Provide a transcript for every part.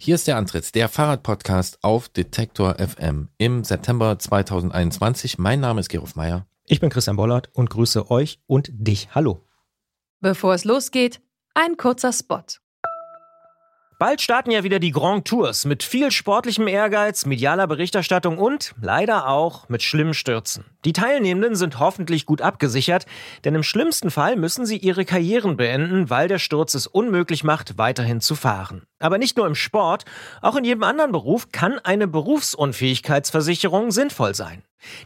Hier ist der Antritt, der Fahrradpodcast auf Detektor FM im September 2021. Mein Name ist Gerolf Meyer. Ich bin Christian Bollert und grüße euch und dich. Hallo. Bevor es losgeht, ein kurzer Spot. Bald starten ja wieder die Grand Tours mit viel sportlichem Ehrgeiz, medialer Berichterstattung und leider auch mit schlimmen Stürzen. Die Teilnehmenden sind hoffentlich gut abgesichert, denn im schlimmsten Fall müssen sie ihre Karrieren beenden, weil der Sturz es unmöglich macht, weiterhin zu fahren. Aber nicht nur im Sport, auch in jedem anderen Beruf kann eine Berufsunfähigkeitsversicherung sinnvoll sein.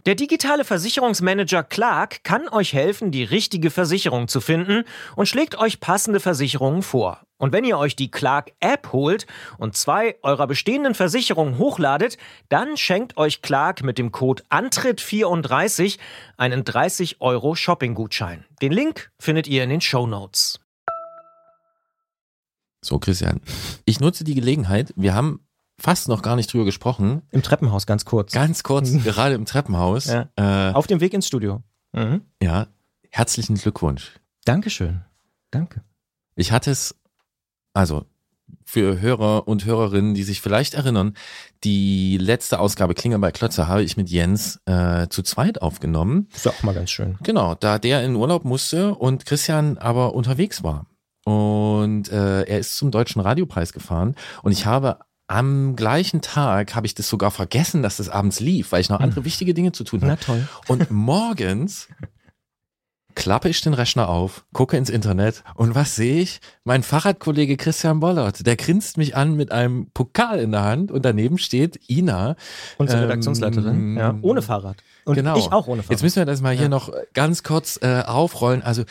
Der digitale Versicherungsmanager Clark kann euch helfen, die richtige Versicherung zu finden und schlägt euch passende Versicherungen vor. Und wenn ihr euch die Clark App holt und zwei eurer bestehenden Versicherungen hochladet, dann schenkt euch Clark mit dem Code Antritt34 einen 30 Euro Shopping-Gutschein. Den Link findet ihr in den Show Notes. So, Christian, ich nutze die Gelegenheit. Wir haben fast noch gar nicht drüber gesprochen. Im Treppenhaus ganz kurz. Ganz kurz, gerade im Treppenhaus. Ja. Äh, Auf dem Weg ins Studio. Mhm. Ja, herzlichen Glückwunsch. Dankeschön. Danke. Ich hatte es, also für Hörer und Hörerinnen, die sich vielleicht erinnern, die letzte Ausgabe Klinger bei Klötzer habe ich mit Jens äh, zu zweit aufgenommen. Ist auch mal ganz schön. Genau, da der in Urlaub musste und Christian aber unterwegs war. Und äh, er ist zum Deutschen Radiopreis gefahren und ich habe am gleichen Tag habe ich das sogar vergessen, dass das abends lief, weil ich noch andere hm. wichtige Dinge zu tun hatte. Na toll. Und morgens klappe ich den Rechner auf, gucke ins Internet und was sehe ich? Mein Fahrradkollege Christian Bollert, der grinst mich an mit einem Pokal in der Hand und daneben steht Ina. Unsere ähm, Redaktionsleiterin, ja, ohne Fahrrad. Und genau. ich auch ohne Fahrrad. Jetzt müssen wir das mal hier ja. noch ganz kurz äh, aufrollen. Also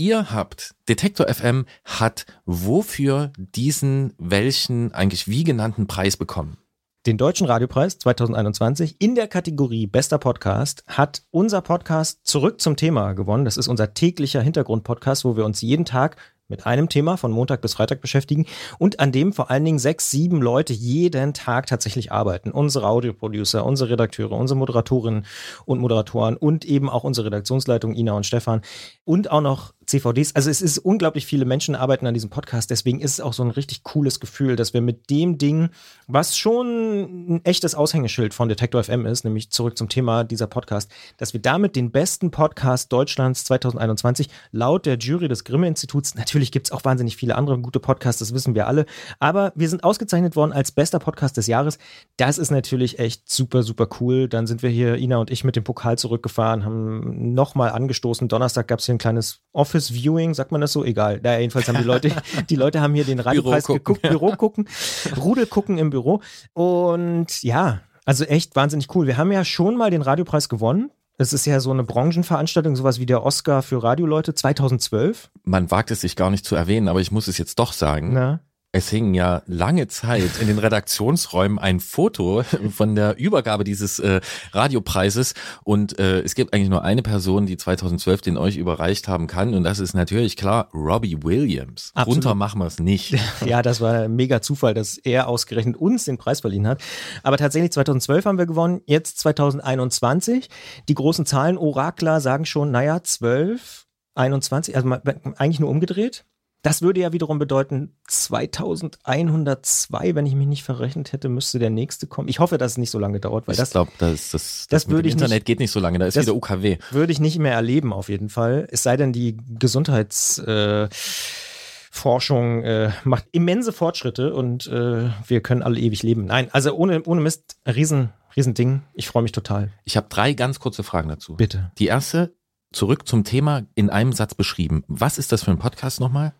ihr habt, Detektor FM hat wofür diesen welchen eigentlich wie genannten Preis bekommen? Den Deutschen Radiopreis 2021 in der Kategorie Bester Podcast hat unser Podcast zurück zum Thema gewonnen. Das ist unser täglicher Hintergrundpodcast, wo wir uns jeden Tag mit einem Thema von Montag bis Freitag beschäftigen und an dem vor allen Dingen sechs, sieben Leute jeden Tag tatsächlich arbeiten. Unsere Audioproducer, unsere Redakteure, unsere Moderatorinnen und Moderatoren und eben auch unsere Redaktionsleitung Ina und Stefan und auch noch CVDs. Also es ist unglaublich viele Menschen arbeiten an diesem Podcast. Deswegen ist es auch so ein richtig cooles Gefühl, dass wir mit dem Ding, was schon ein echtes Aushängeschild von Detektor FM ist, nämlich zurück zum Thema dieser Podcast, dass wir damit den besten Podcast Deutschlands 2021 laut der Jury des Grimme-Instituts, natürlich gibt es auch wahnsinnig viele andere gute Podcasts, das wissen wir alle, aber wir sind ausgezeichnet worden als bester Podcast des Jahres. Das ist natürlich echt super, super cool. Dann sind wir hier, Ina und ich, mit dem Pokal zurückgefahren, haben nochmal angestoßen. Donnerstag gab es hier ein kleines Office Office Viewing, sagt man das so? Egal. Da jedenfalls haben die Leute, die Leute haben hier den Radiopreis Büro geguckt, Büro gucken, Rudel gucken im Büro. Und ja, also echt wahnsinnig cool. Wir haben ja schon mal den Radiopreis gewonnen. Es ist ja so eine Branchenveranstaltung, sowas wie der Oscar für Radioleute 2012. Man wagt es sich gar nicht zu erwähnen, aber ich muss es jetzt doch sagen. Na? Es hing ja lange Zeit in den Redaktionsräumen ein Foto von der Übergabe dieses äh, Radiopreises und äh, es gibt eigentlich nur eine Person, die 2012 den euch überreicht haben kann und das ist natürlich klar Robbie Williams. Absolut. Runter machen wir es nicht. Ja, das war ein mega Zufall, dass er ausgerechnet uns den Preis verliehen hat. Aber tatsächlich 2012 haben wir gewonnen, jetzt 2021. Die großen Zahlen, Orakler sagen schon, naja, 12, 21, also eigentlich nur umgedreht. Das würde ja wiederum bedeuten, 2102, wenn ich mich nicht verrechnet hätte, müsste der nächste kommen. Ich hoffe, dass es nicht so lange dauert, weil ich das. glaube, das, das, das, das würde ich Internet nicht, geht nicht so lange, da ist wieder UKW. Würde ich nicht mehr erleben, auf jeden Fall. Es sei denn, die Gesundheitsforschung äh, äh, macht immense Fortschritte und äh, wir können alle ewig leben. Nein, also ohne, ohne Mist, riesen, riesen Ding. Ich freue mich total. Ich habe drei ganz kurze Fragen dazu. Bitte. Die erste, zurück zum Thema in einem Satz beschrieben. Was ist das für ein Podcast nochmal?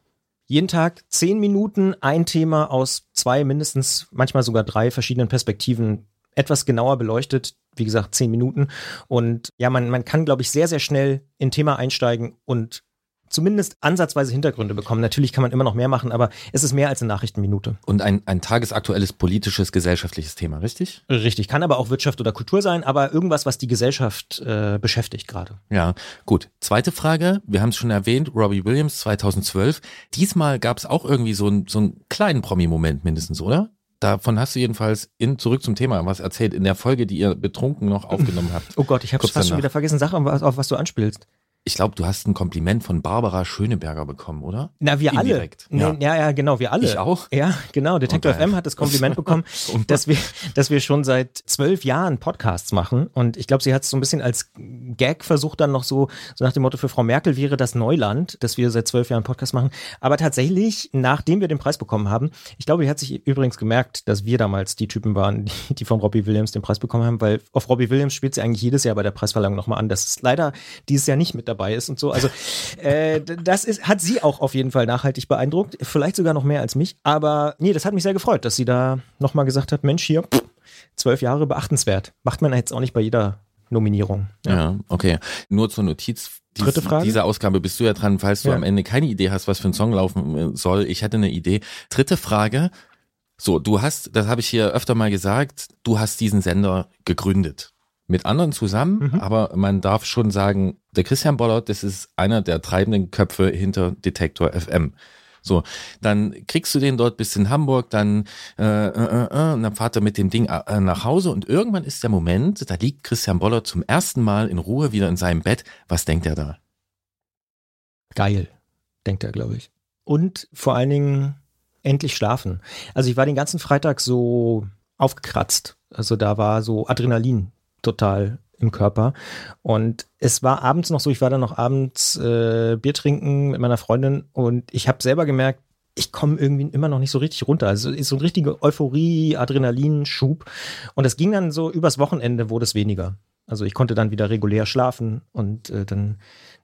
Jeden Tag zehn Minuten, ein Thema aus zwei, mindestens, manchmal sogar drei verschiedenen Perspektiven etwas genauer beleuchtet. Wie gesagt, zehn Minuten. Und ja, man, man kann, glaube ich, sehr, sehr schnell in Thema einsteigen und zumindest ansatzweise Hintergründe bekommen. Natürlich kann man immer noch mehr machen, aber es ist mehr als eine Nachrichtenminute. Und ein, ein tagesaktuelles politisches, gesellschaftliches Thema, richtig? Richtig, kann aber auch Wirtschaft oder Kultur sein, aber irgendwas, was die Gesellschaft äh, beschäftigt gerade. Ja, gut. Zweite Frage, wir haben es schon erwähnt, Robbie Williams 2012. Diesmal gab es auch irgendwie so, ein, so einen kleinen Promi-Moment mindestens, oder? Davon hast du jedenfalls in zurück zum Thema was erzählt in der Folge, die ihr betrunken noch aufgenommen habt. Oh Gott, ich habe fast danach. schon wieder vergessen, Sache, auf was du anspielst. Ich glaube, du hast ein Kompliment von Barbara Schöneberger bekommen, oder? Na, wir Indirekt. alle. Ja. ja, ja, genau, wir alle. Ich auch? Ja, genau. Detektor. FM hat das Kompliment bekommen, dass wir, dass wir schon seit zwölf Jahren Podcasts machen. Und ich glaube, sie hat es so ein bisschen als Gag versucht, dann noch so, so nach dem Motto, für Frau Merkel wäre das Neuland, dass wir seit zwölf Jahren Podcasts machen. Aber tatsächlich, nachdem wir den Preis bekommen haben, ich glaube, sie hat sich übrigens gemerkt, dass wir damals die Typen waren, die, die von Robbie Williams den Preis bekommen haben, weil auf Robbie Williams spielt sie eigentlich jedes Jahr bei der Preisverleihung nochmal an. Das ist leider dieses Jahr nicht mit dabei ist und so. Also äh, das ist, hat sie auch auf jeden Fall nachhaltig beeindruckt. Vielleicht sogar noch mehr als mich. Aber nee, das hat mich sehr gefreut, dass sie da nochmal gesagt hat, Mensch, hier, zwölf Jahre beachtenswert. Macht man jetzt auch nicht bei jeder Nominierung. Ja, ja okay. Nur zur Notiz. Dies, Dritte Frage. Diese Ausgabe bist du ja dran, falls du ja. am Ende keine Idee hast, was für ein Song laufen soll. Ich hätte eine Idee. Dritte Frage. So, du hast, das habe ich hier öfter mal gesagt, du hast diesen Sender gegründet mit anderen zusammen, mhm. aber man darf schon sagen, der Christian Bollert, das ist einer der treibenden Köpfe hinter Detektor FM. So, dann kriegst du den dort bis in Hamburg, dann, äh, äh, äh, äh, und dann fahrt er mit dem Ding äh, nach Hause und irgendwann ist der Moment, da liegt Christian Bollert zum ersten Mal in Ruhe wieder in seinem Bett. Was denkt er da? Geil, denkt er, glaube ich. Und vor allen Dingen endlich schlafen. Also ich war den ganzen Freitag so aufgekratzt. Also da war so Adrenalin total im Körper. Und es war abends noch so, ich war dann noch abends äh, Bier trinken mit meiner Freundin und ich habe selber gemerkt, ich komme irgendwie immer noch nicht so richtig runter. Also ist so ein richtiger Euphorie, Adrenalinschub. Und es ging dann so übers Wochenende wurde es weniger. Also ich konnte dann wieder regulär schlafen und äh, dann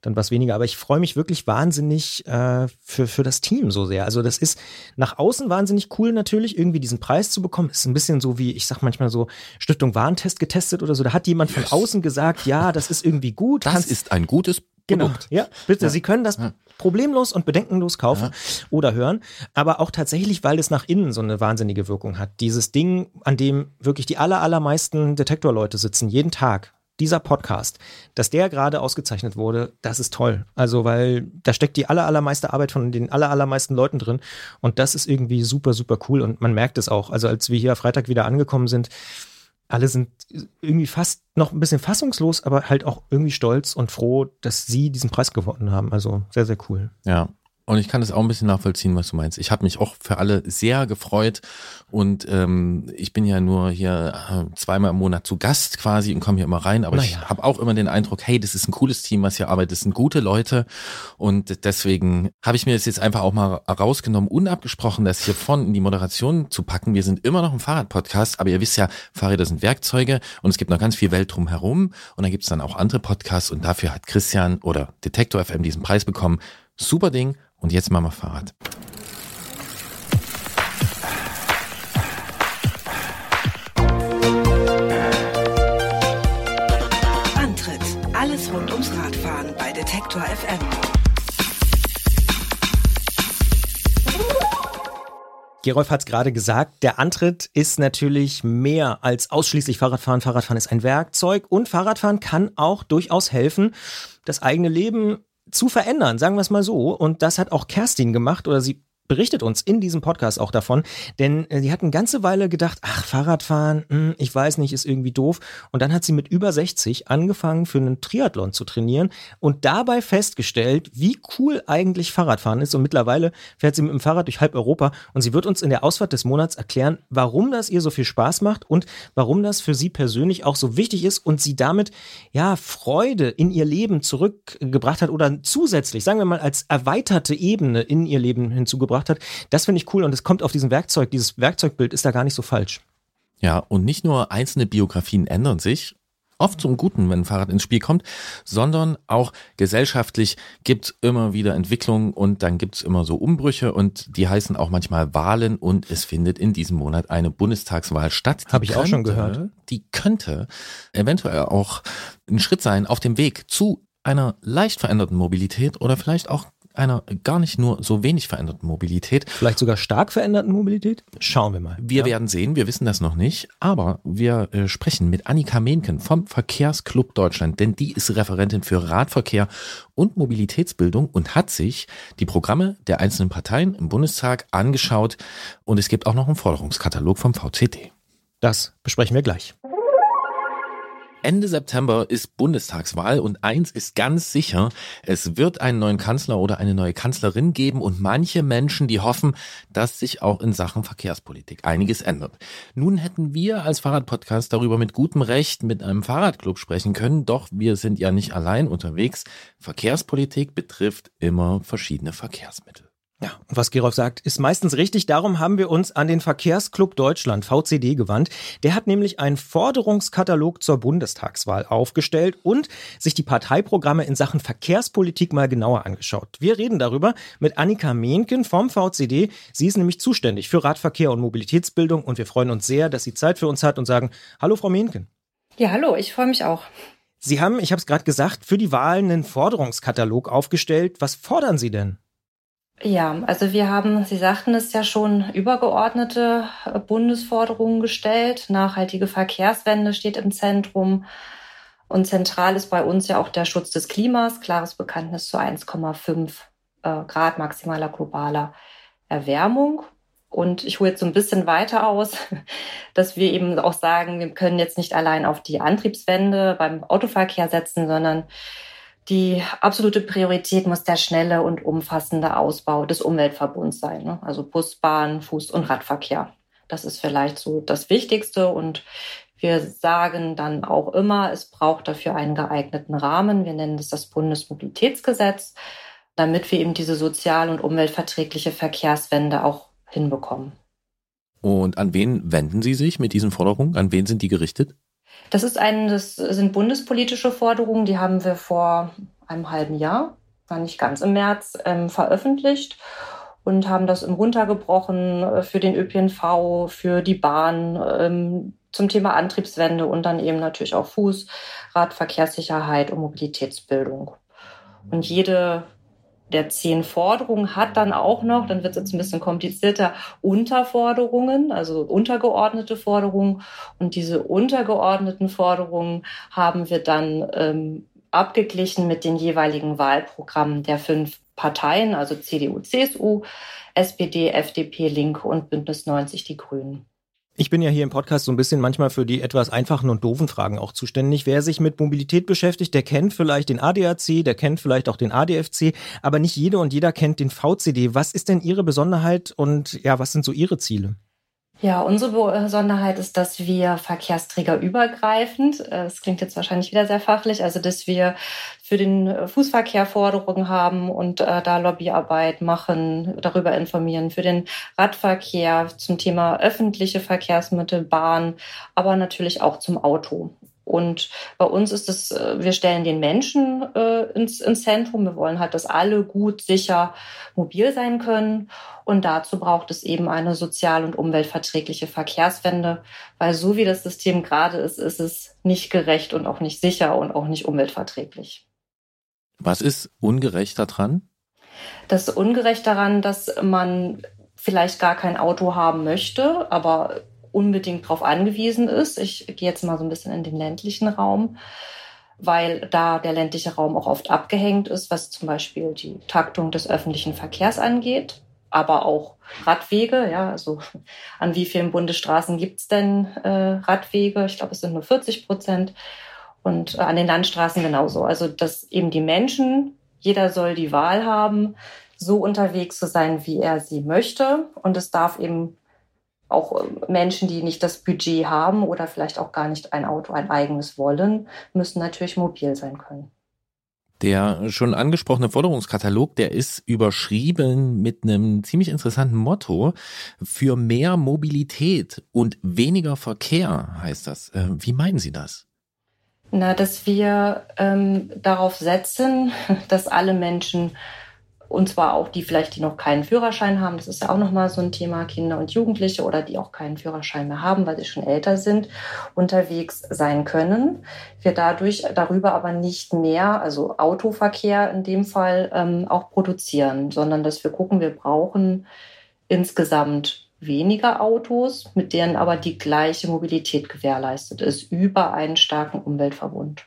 dann was weniger. Aber ich freue mich wirklich wahnsinnig äh, für, für das Team so sehr. Also das ist nach außen wahnsinnig cool natürlich, irgendwie diesen Preis zu bekommen. Ist ein bisschen so wie, ich sag manchmal so, Stiftung Warentest getestet oder so. Da hat jemand yes. von außen gesagt, ja, das ist irgendwie gut. Das Kannst, ist ein gutes Genau, ja, bitte. Ja. Sie können das ja. problemlos und bedenkenlos kaufen ja. oder hören, aber auch tatsächlich, weil es nach innen so eine wahnsinnige Wirkung hat. Dieses Ding, an dem wirklich die aller, allermeisten Detektorleute sitzen, jeden Tag dieser Podcast, dass der gerade ausgezeichnet wurde, das ist toll. Also, weil da steckt die aller, allermeiste Arbeit von den aller, allermeisten Leuten drin. Und das ist irgendwie super, super cool. Und man merkt es auch. Also, als wir hier Freitag wieder angekommen sind, alle sind irgendwie fast noch ein bisschen fassungslos, aber halt auch irgendwie stolz und froh, dass sie diesen Preis gewonnen haben. Also sehr, sehr cool. Ja, und ich kann das auch ein bisschen nachvollziehen, was du meinst. Ich habe mich auch für alle sehr gefreut und ähm, ich bin ja nur hier äh, zweimal im Monat zu Gast quasi und komme hier immer rein, aber naja. ich habe auch immer den Eindruck, hey, das ist ein cooles Team, was hier arbeitet, das sind gute Leute und deswegen habe ich mir das jetzt einfach auch mal rausgenommen, unabgesprochen, das hier vorne in die Moderation zu packen. Wir sind immer noch ein Fahrradpodcast, aber ihr wisst ja, Fahrräder sind Werkzeuge und es gibt noch ganz viel Welt drumherum und dann gibt es dann auch andere Podcasts und dafür hat Christian oder Detektor FM diesen Preis bekommen. Super Ding und jetzt machen wir Fahrrad. Antritt: Alles rund ums Radfahren bei Detektor FM. Gerolf hat es gerade gesagt, der Antritt ist natürlich mehr als ausschließlich Fahrradfahren. Fahrradfahren ist ein Werkzeug und Fahrradfahren kann auch durchaus helfen, das eigene Leben zu verändern, sagen wir es mal so. Und das hat auch Kerstin gemacht oder sie berichtet uns in diesem Podcast auch davon, denn äh, sie hat eine ganze Weile gedacht, ach, Fahrradfahren, mh, hm, ich weiß nicht, ist irgendwie doof. Und dann hat sie mit über 60 angefangen, für einen Triathlon zu trainieren und dabei festgestellt, wie cool eigentlich Fahrradfahren ist. Und mittlerweile fährt sie mit dem Fahrrad durch halb Europa und sie wird uns in der Ausfahrt des Monats erklären, warum das ihr so viel Spaß macht und warum das für sie persönlich auch so wichtig ist und sie damit, ja, Freude in ihr Leben zurückgebracht hat oder zusätzlich, sagen wir mal, als erweiterte Ebene in ihr Leben hinzugebracht gebracht hat. Das finde ich cool und es kommt auf diesem Werkzeug, dieses Werkzeugbild ist da gar nicht so falsch. Ja, und nicht nur einzelne Biografien ändern sich, oft zum Guten, wenn ein Fahrrad ins Spiel kommt, sondern auch gesellschaftlich gibt es immer wieder Entwicklungen und dann gibt es immer so Umbrüche und die heißen auch manchmal Wahlen und es findet in diesem Monat eine Bundestagswahl statt. Habe ich könnte, auch schon gehört. Die könnte eventuell auch ein Schritt sein auf dem Weg zu einer leicht veränderten Mobilität oder vielleicht auch einer gar nicht nur so wenig veränderten Mobilität. Vielleicht sogar stark veränderten Mobilität? Schauen wir mal. Wir ja. werden sehen, wir wissen das noch nicht, aber wir äh, sprechen mit Annika Mehnken vom Verkehrsclub Deutschland, denn die ist Referentin für Radverkehr und Mobilitätsbildung und hat sich die Programme der einzelnen Parteien im Bundestag angeschaut und es gibt auch noch einen Forderungskatalog vom VCD. Das besprechen wir gleich. Ende September ist Bundestagswahl und eins ist ganz sicher, es wird einen neuen Kanzler oder eine neue Kanzlerin geben und manche Menschen, die hoffen, dass sich auch in Sachen Verkehrspolitik einiges ändert. Nun hätten wir als Fahrradpodcast darüber mit gutem Recht mit einem Fahrradclub sprechen können, doch wir sind ja nicht allein unterwegs. Verkehrspolitik betrifft immer verschiedene Verkehrsmittel. Ja, und was Gerolf sagt, ist meistens richtig. Darum haben wir uns an den Verkehrsclub Deutschland, VCD, gewandt. Der hat nämlich einen Forderungskatalog zur Bundestagswahl aufgestellt und sich die Parteiprogramme in Sachen Verkehrspolitik mal genauer angeschaut. Wir reden darüber mit Annika Mehnken vom VCD. Sie ist nämlich zuständig für Radverkehr und Mobilitätsbildung und wir freuen uns sehr, dass sie Zeit für uns hat und sagen, hallo Frau Mehnken. Ja, hallo, ich freue mich auch. Sie haben, ich habe es gerade gesagt, für die Wahlen einen Forderungskatalog aufgestellt. Was fordern Sie denn? Ja, also wir haben, Sie sagten es ja schon, übergeordnete äh, Bundesforderungen gestellt. Nachhaltige Verkehrswende steht im Zentrum. Und zentral ist bei uns ja auch der Schutz des Klimas, klares Bekanntnis zu 1,5 äh, Grad maximaler globaler Erwärmung. Und ich hole jetzt so ein bisschen weiter aus, dass wir eben auch sagen, wir können jetzt nicht allein auf die Antriebswende beim Autoverkehr setzen, sondern die absolute Priorität muss der schnelle und umfassende Ausbau des Umweltverbunds sein. Ne? Also Bus, Bahn, Fuß- und Radverkehr. Das ist vielleicht so das Wichtigste. Und wir sagen dann auch immer, es braucht dafür einen geeigneten Rahmen. Wir nennen das das Bundesmobilitätsgesetz, damit wir eben diese sozial- und umweltverträgliche Verkehrswende auch hinbekommen. Und an wen wenden Sie sich mit diesen Forderungen? An wen sind die gerichtet? Das ist ein, das sind bundespolitische Forderungen, die haben wir vor einem halben Jahr, war nicht ganz im März, ähm, veröffentlicht und haben das runtergebrochen äh, für den ÖPNV, für die Bahn, ähm, zum Thema Antriebswende und dann eben natürlich auch Fuß, Radverkehrssicherheit und Mobilitätsbildung. Und jede der zehn Forderungen hat dann auch noch, dann wird es jetzt ein bisschen komplizierter, Unterforderungen, also untergeordnete Forderungen. Und diese untergeordneten Forderungen haben wir dann ähm, abgeglichen mit den jeweiligen Wahlprogrammen der fünf Parteien, also CDU, CSU, SPD, FDP, Linke und Bündnis 90 Die Grünen. Ich bin ja hier im Podcast so ein bisschen manchmal für die etwas einfachen und doofen Fragen auch zuständig. Wer sich mit Mobilität beschäftigt, der kennt vielleicht den ADAC, der kennt vielleicht auch den ADFC, aber nicht jede und jeder kennt den VCD. Was ist denn Ihre Besonderheit und ja, was sind so Ihre Ziele? Ja, unsere Besonderheit ist, dass wir verkehrsträgerübergreifend, äh, es klingt jetzt wahrscheinlich wieder sehr fachlich, also dass wir für den Fußverkehr Forderungen haben und äh, da Lobbyarbeit machen, darüber informieren, für den Radverkehr zum Thema öffentliche Verkehrsmittel, Bahn, aber natürlich auch zum Auto. Und bei uns ist es, äh, wir stellen den Menschen äh, ins, ins Zentrum. Wir wollen halt, dass alle gut, sicher, mobil sein können. Und dazu braucht es eben eine sozial- und umweltverträgliche Verkehrswende, weil so wie das System gerade ist, ist es nicht gerecht und auch nicht sicher und auch nicht umweltverträglich. Was ist ungerecht daran? Das ist ungerecht daran, dass man vielleicht gar kein Auto haben möchte, aber unbedingt darauf angewiesen ist. Ich gehe jetzt mal so ein bisschen in den ländlichen Raum, weil da der ländliche Raum auch oft abgehängt ist, was zum Beispiel die Taktung des öffentlichen Verkehrs angeht, aber auch Radwege. Ja, also an wie vielen Bundesstraßen gibt es denn äh, Radwege? Ich glaube, es sind nur 40 Prozent. Und äh, an den Landstraßen genauso. Also, dass eben die Menschen, jeder soll die Wahl haben, so unterwegs zu sein, wie er sie möchte. Und es darf eben auch ähm, Menschen, die nicht das Budget haben oder vielleicht auch gar nicht ein Auto, ein eigenes wollen, müssen natürlich mobil sein können. Der schon angesprochene Forderungskatalog, der ist überschrieben mit einem ziemlich interessanten Motto. Für mehr Mobilität und weniger Verkehr heißt das. Äh, wie meinen Sie das? Na, dass wir ähm, darauf setzen, dass alle Menschen und zwar auch die vielleicht, die noch keinen Führerschein haben. Das ist ja auch nochmal so ein Thema, Kinder und Jugendliche oder die auch keinen Führerschein mehr haben, weil sie schon älter sind, unterwegs sein können. Wir dadurch darüber aber nicht mehr, also Autoverkehr in dem Fall, ähm, auch produzieren, sondern dass wir gucken, wir brauchen insgesamt weniger Autos, mit denen aber die gleiche Mobilität gewährleistet ist, über einen starken Umweltverbund.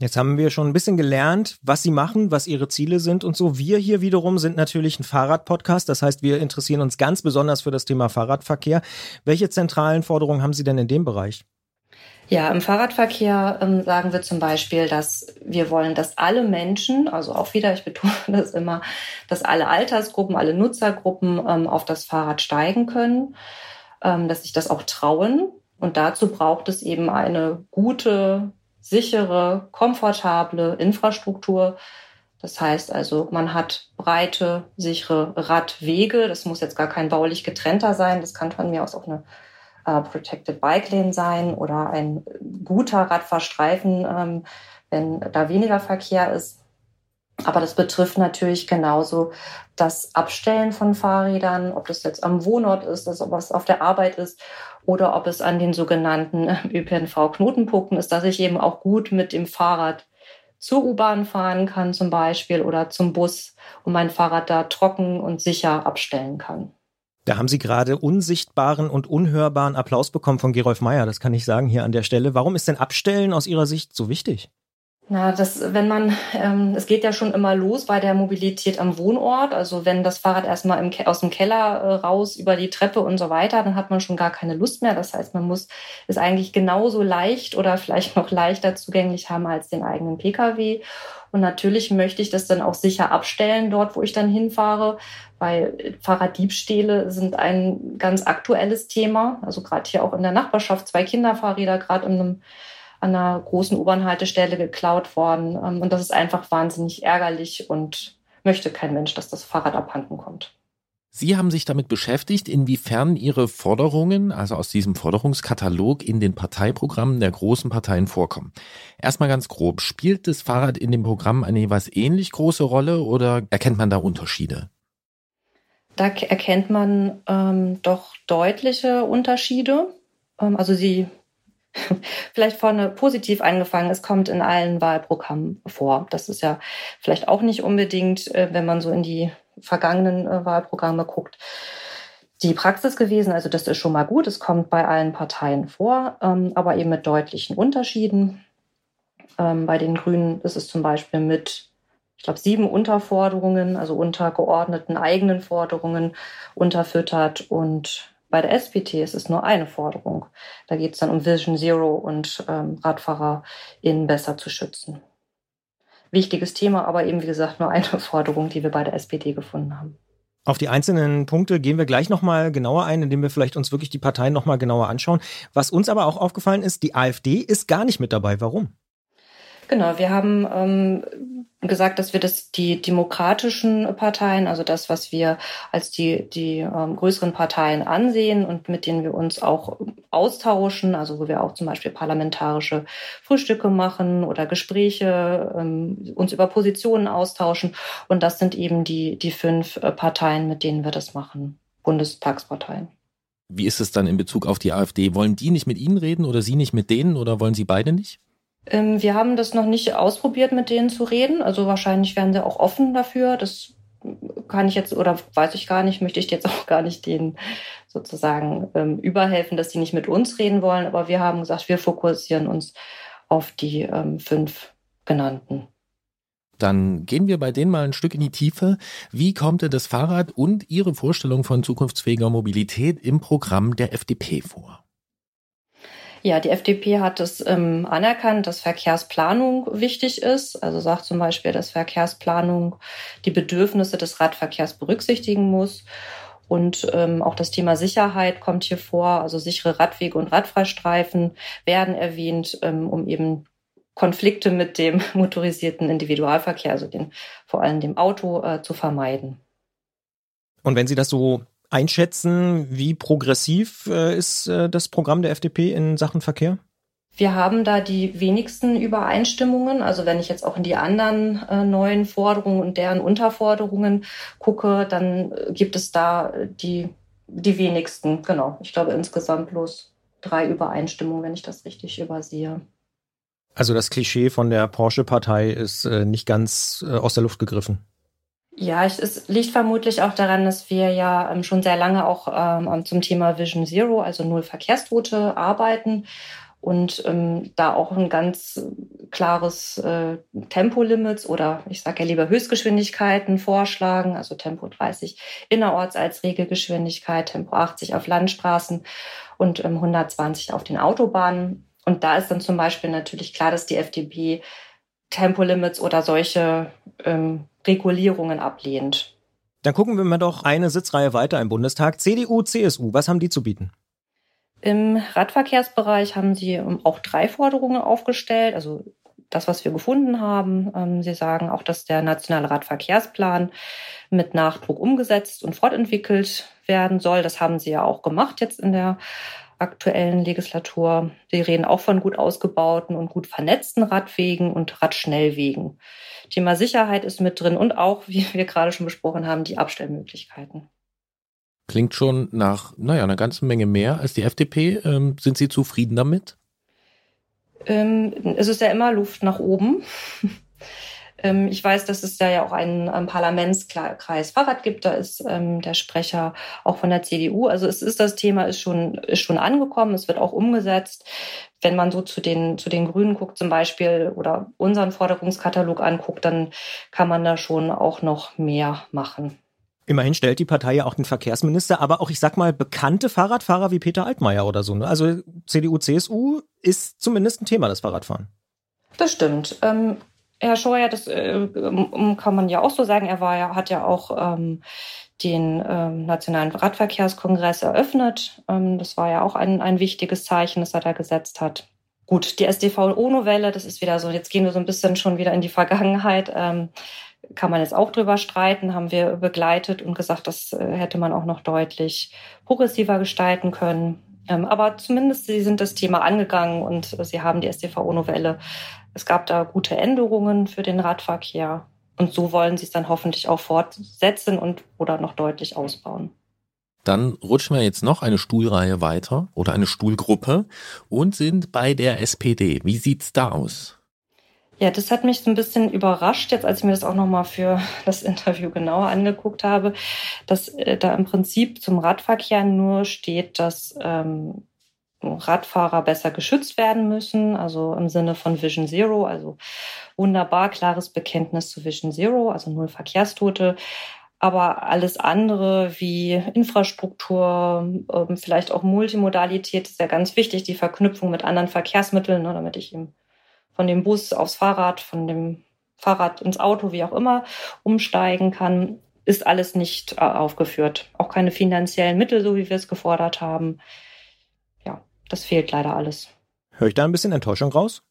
Jetzt haben wir schon ein bisschen gelernt, was Sie machen, was Ihre Ziele sind und so. Wir hier wiederum sind natürlich ein Fahrradpodcast. Das heißt, wir interessieren uns ganz besonders für das Thema Fahrradverkehr. Welche zentralen Forderungen haben Sie denn in dem Bereich? Ja, im Fahrradverkehr ähm, sagen wir zum Beispiel, dass wir wollen, dass alle Menschen, also auch wieder, ich betone das immer, dass alle Altersgruppen, alle Nutzergruppen ähm, auf das Fahrrad steigen können, ähm, dass sich das auch trauen. Und dazu braucht es eben eine gute, sichere, komfortable Infrastruktur. Das heißt also, man hat breite, sichere Radwege. Das muss jetzt gar kein baulich getrennter sein. Das kann von mir aus auch eine äh, Protected Bike Lane sein oder ein guter Radfahrstreifen, ähm, wenn da weniger Verkehr ist. Aber das betrifft natürlich genauso das Abstellen von Fahrrädern, ob das jetzt am Wohnort ist, ob es auf der Arbeit ist oder ob es an den sogenannten ÖPNV-Knotenpunkten ist, dass ich eben auch gut mit dem Fahrrad zur U-Bahn fahren kann zum Beispiel oder zum Bus und mein Fahrrad da trocken und sicher abstellen kann. Da haben Sie gerade unsichtbaren und unhörbaren Applaus bekommen von Gerolf Meyer, das kann ich sagen hier an der Stelle. Warum ist denn Abstellen aus Ihrer Sicht so wichtig? Na, das, wenn man, ähm, es geht ja schon immer los bei der Mobilität am Wohnort. Also wenn das Fahrrad erstmal im, aus dem Keller äh, raus über die Treppe und so weiter, dann hat man schon gar keine Lust mehr. Das heißt, man muss es eigentlich genauso leicht oder vielleicht noch leichter zugänglich haben als den eigenen Pkw. Und natürlich möchte ich das dann auch sicher abstellen dort, wo ich dann hinfahre, weil Fahrraddiebstähle sind ein ganz aktuelles Thema. Also gerade hier auch in der Nachbarschaft zwei Kinderfahrräder gerade in einem an einer großen U-Bahn-Haltestelle geklaut worden. Ähm, und das ist einfach wahnsinnig ärgerlich und möchte kein Mensch, dass das Fahrrad abhanden kommt. Sie haben sich damit beschäftigt, inwiefern Ihre Forderungen, also aus diesem Forderungskatalog, in den Parteiprogrammen der großen Parteien vorkommen. Erstmal ganz grob, spielt das Fahrrad in dem Programm eine jeweils ähnlich große Rolle oder erkennt man da Unterschiede? Da erkennt man ähm, doch deutliche Unterschiede. Ähm, also sie vielleicht vorne positiv angefangen, es kommt in allen Wahlprogrammen vor. Das ist ja vielleicht auch nicht unbedingt, äh, wenn man so in die vergangenen äh, Wahlprogramme guckt, die Praxis gewesen. Also das ist schon mal gut. Es kommt bei allen Parteien vor, ähm, aber eben mit deutlichen Unterschieden. Ähm, bei den Grünen ist es zum Beispiel mit, ich glaube, sieben Unterforderungen, also untergeordneten eigenen Forderungen unterfüttert und bei der SPT ist es nur eine Forderung. Da geht es dann um Vision Zero und ähm, RadfahrerInnen besser zu schützen. Wichtiges Thema, aber eben wie gesagt nur eine Forderung, die wir bei der SPD gefunden haben. Auf die einzelnen Punkte gehen wir gleich nochmal genauer ein, indem wir vielleicht uns wirklich die Parteien nochmal genauer anschauen. Was uns aber auch aufgefallen ist, die AfD ist gar nicht mit dabei. Warum? Genau, wir haben ähm, gesagt, dass wir das die demokratischen Parteien, also das, was wir als die die ähm, größeren Parteien ansehen und mit denen wir uns auch austauschen, also wo wir auch zum Beispiel parlamentarische Frühstücke machen oder Gespräche, ähm, uns über Positionen austauschen und das sind eben die die fünf äh, Parteien, mit denen wir das machen, Bundestagsparteien. Wie ist es dann in Bezug auf die AfD? Wollen die nicht mit Ihnen reden oder Sie nicht mit denen oder wollen Sie beide nicht? Ähm, wir haben das noch nicht ausprobiert, mit denen zu reden. Also wahrscheinlich wären sie auch offen dafür. Das kann ich jetzt oder weiß ich gar nicht, möchte ich jetzt auch gar nicht denen sozusagen ähm, überhelfen, dass sie nicht mit uns reden wollen. Aber wir haben gesagt, wir fokussieren uns auf die ähm, fünf genannten. Dann gehen wir bei denen mal ein Stück in die Tiefe. Wie kommt denn das Fahrrad und Ihre Vorstellung von zukunftsfähiger Mobilität im Programm der FDP vor? Ja, die FDP hat es ähm, anerkannt, dass Verkehrsplanung wichtig ist. Also sagt zum Beispiel, dass Verkehrsplanung die Bedürfnisse des Radverkehrs berücksichtigen muss. Und ähm, auch das Thema Sicherheit kommt hier vor. Also sichere Radwege und Radfreistreifen werden erwähnt, ähm, um eben Konflikte mit dem motorisierten Individualverkehr, also den, vor allem dem Auto, äh, zu vermeiden. Und wenn Sie das so einschätzen, wie progressiv äh, ist äh, das Programm der FDP in Sachen Verkehr? Wir haben da die wenigsten Übereinstimmungen. Also wenn ich jetzt auch in die anderen äh, neuen Forderungen und deren Unterforderungen gucke, dann äh, gibt es da die, die wenigsten. Genau. Ich glaube insgesamt bloß drei Übereinstimmungen, wenn ich das richtig übersehe. Also das Klischee von der Porsche-Partei ist äh, nicht ganz äh, aus der Luft gegriffen. Ja, es liegt vermutlich auch daran, dass wir ja ähm, schon sehr lange auch ähm, zum Thema Vision Zero, also Null Verkehrstote, arbeiten und ähm, da auch ein ganz klares äh, Tempolimits oder ich sage ja lieber Höchstgeschwindigkeiten vorschlagen, also Tempo 30 innerorts als Regelgeschwindigkeit, Tempo 80 auf Landstraßen und ähm, 120 auf den Autobahnen. Und da ist dann zum Beispiel natürlich klar, dass die FDP Tempolimits oder solche ähm, Regulierungen ablehnt. Dann gucken wir mal doch eine Sitzreihe weiter im Bundestag. CDU, CSU, was haben die zu bieten? Im Radverkehrsbereich haben sie ähm, auch drei Forderungen aufgestellt. Also das, was wir gefunden haben. Ähm, sie sagen auch, dass der nationale Radverkehrsplan mit Nachdruck umgesetzt und fortentwickelt werden soll. Das haben sie ja auch gemacht jetzt in der aktuellen Legislatur. Sie reden auch von gut ausgebauten und gut vernetzten Radwegen und Radschnellwegen. Thema Sicherheit ist mit drin und auch, wie wir gerade schon besprochen haben, die Abstellmöglichkeiten. Klingt schon nach, naja, einer ganzen Menge mehr als die FDP. Ähm, sind Sie zufrieden damit? Ähm, es ist ja immer Luft nach oben. Ähm, ich weiß, dass es da ja auch einen, einen Parlamentskreis Fahrrad gibt. Da ist ähm, der Sprecher auch von der CDU. Also es ist das Thema ist schon ist schon angekommen. Es wird auch umgesetzt. Wenn man so zu den zu den Grünen guckt zum Beispiel oder unseren Forderungskatalog anguckt, dann kann man da schon auch noch mehr machen. Immerhin stellt die Partei ja auch den Verkehrsminister, aber auch, ich sag mal, bekannte Fahrradfahrer wie Peter Altmaier oder so. Ne? Also CDU, CSU ist zumindest ein Thema, das Fahrradfahren. Das stimmt. Ähm, Herr Scheuer, das äh, kann man ja auch so sagen. Er war ja, hat ja auch ähm, den ähm, Nationalen Radverkehrskongress eröffnet. Ähm, das war ja auch ein, ein wichtiges Zeichen, das er da gesetzt hat. Gut, die SDVO-Novelle, das ist wieder so, jetzt gehen wir so ein bisschen schon wieder in die Vergangenheit. Ähm, kann man jetzt auch drüber streiten, haben wir begleitet und gesagt, das äh, hätte man auch noch deutlich progressiver gestalten können. Ähm, aber zumindest sie sind das Thema angegangen und sie haben die SDVO-Novelle. Es gab da gute Änderungen für den Radverkehr. Und so wollen sie es dann hoffentlich auch fortsetzen und oder noch deutlich ausbauen. Dann rutschen wir jetzt noch eine Stuhlreihe weiter oder eine Stuhlgruppe und sind bei der SPD. Wie sieht's da aus? Ja, das hat mich so ein bisschen überrascht, jetzt als ich mir das auch nochmal für das Interview genauer angeguckt habe, dass äh, da im Prinzip zum Radverkehr nur steht, dass ähm, Radfahrer besser geschützt werden müssen, also im Sinne von Vision Zero, also wunderbar klares Bekenntnis zu Vision Zero, also null Verkehrstote. Aber alles andere wie Infrastruktur, ähm, vielleicht auch Multimodalität ist ja ganz wichtig, die Verknüpfung mit anderen Verkehrsmitteln, ne, damit ich eben von dem Bus aufs Fahrrad, von dem Fahrrad ins Auto, wie auch immer, umsteigen kann, ist alles nicht äh, aufgeführt. Auch keine finanziellen Mittel, so wie wir es gefordert haben. Das fehlt leider alles. Höre ich da ein bisschen Enttäuschung raus?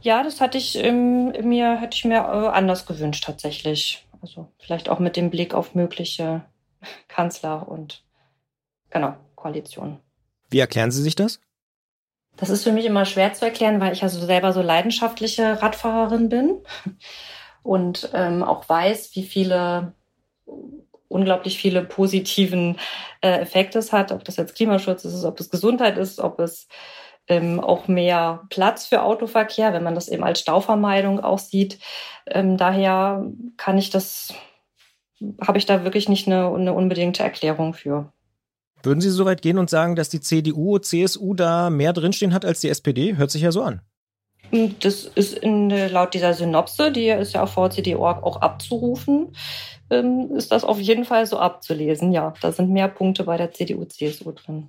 Ja, das hatte ich ähm, mir, hätte ich mir äh, anders gewünscht tatsächlich. Also vielleicht auch mit dem Blick auf mögliche Kanzler und genau, Koalitionen. Wie erklären Sie sich das? Das ist für mich immer schwer zu erklären, weil ich also selber so leidenschaftliche Radfahrerin bin und ähm, auch weiß, wie viele unglaublich viele positiven äh, Effekte es hat, ob das jetzt Klimaschutz ist, ob es Gesundheit ist, ob es ähm, auch mehr Platz für Autoverkehr, wenn man das eben als Stauvermeidung auch sieht. Ähm, daher kann ich das, habe ich da wirklich nicht eine, eine unbedingte Erklärung für. Würden Sie so weit gehen und sagen, dass die CDU, CSU da mehr drinstehen hat als die SPD? Hört sich ja so an. Das ist in, laut dieser Synopse, die ist ja auf VCD.org auch abzurufen, ähm, ist das auf jeden Fall so abzulesen. Ja, da sind mehr Punkte bei der CDU, CSU drin.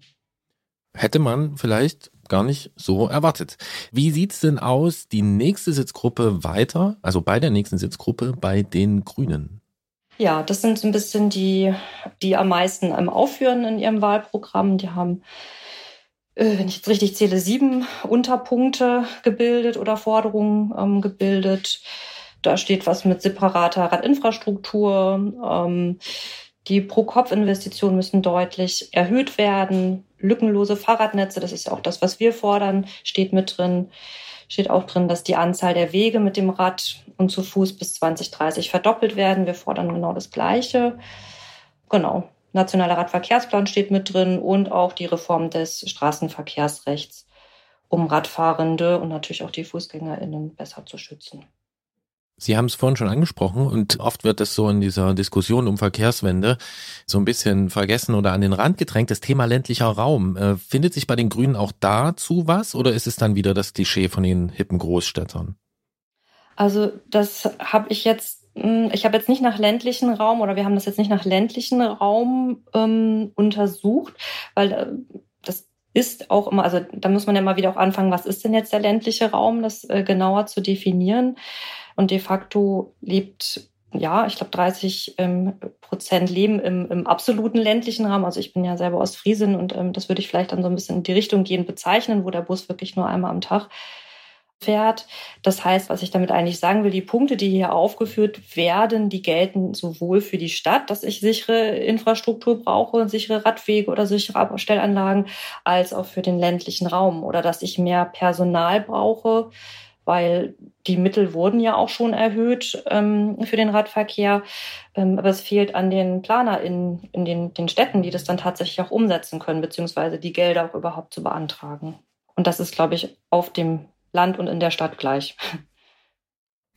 Hätte man vielleicht gar nicht so erwartet. Wie sieht's denn aus, die nächste Sitzgruppe weiter, also bei der nächsten Sitzgruppe bei den Grünen? Ja, das sind so ein bisschen die, die am meisten ähm, aufführen in ihrem Wahlprogramm. Die haben, äh, wenn ich jetzt richtig zähle, sieben Unterpunkte gebildet oder Forderungen ähm, gebildet. Da steht was mit separater Radinfrastruktur. Ähm, die Pro-Kopf-Investitionen müssen deutlich erhöht werden. Lückenlose Fahrradnetze, das ist auch das, was wir fordern, steht mit drin steht auch drin, dass die Anzahl der Wege mit dem Rad und zu Fuß bis 2030 verdoppelt werden. Wir fordern genau das Gleiche. Genau. Nationaler Radverkehrsplan steht mit drin und auch die Reform des Straßenverkehrsrechts, um Radfahrende und natürlich auch die FußgängerInnen besser zu schützen. Sie haben es vorhin schon angesprochen und oft wird es so in dieser Diskussion um Verkehrswende so ein bisschen vergessen oder an den Rand gedrängt. Das Thema ländlicher Raum. Äh, findet sich bei den Grünen auch dazu was oder ist es dann wieder das Klischee von den hippen Großstädtern? Also das habe ich jetzt, hm, ich habe jetzt nicht nach ländlichen Raum oder wir haben das jetzt nicht nach ländlichen Raum ähm, untersucht, weil äh, das ist auch immer, also da muss man ja mal wieder auch anfangen, was ist denn jetzt der ländliche Raum, das äh, genauer zu definieren. Und de facto lebt ja, ich glaube, 30 ähm, Prozent leben im, im absoluten ländlichen Raum. Also ich bin ja selber aus Friesen und ähm, das würde ich vielleicht dann so ein bisschen in die Richtung gehen bezeichnen, wo der Bus wirklich nur einmal am Tag fährt. Das heißt, was ich damit eigentlich sagen will, die Punkte, die hier aufgeführt werden, die gelten sowohl für die Stadt, dass ich sichere Infrastruktur brauche, sichere Radwege oder sichere Abstellanlagen, als auch für den ländlichen Raum oder dass ich mehr Personal brauche, weil die Mittel wurden ja auch schon erhöht ähm, für den Radverkehr. Ähm, aber es fehlt an den Planer in, in den, den Städten, die das dann tatsächlich auch umsetzen können, beziehungsweise die Gelder auch überhaupt zu beantragen. Und das ist, glaube ich, auf dem Land und in der Stadt gleich.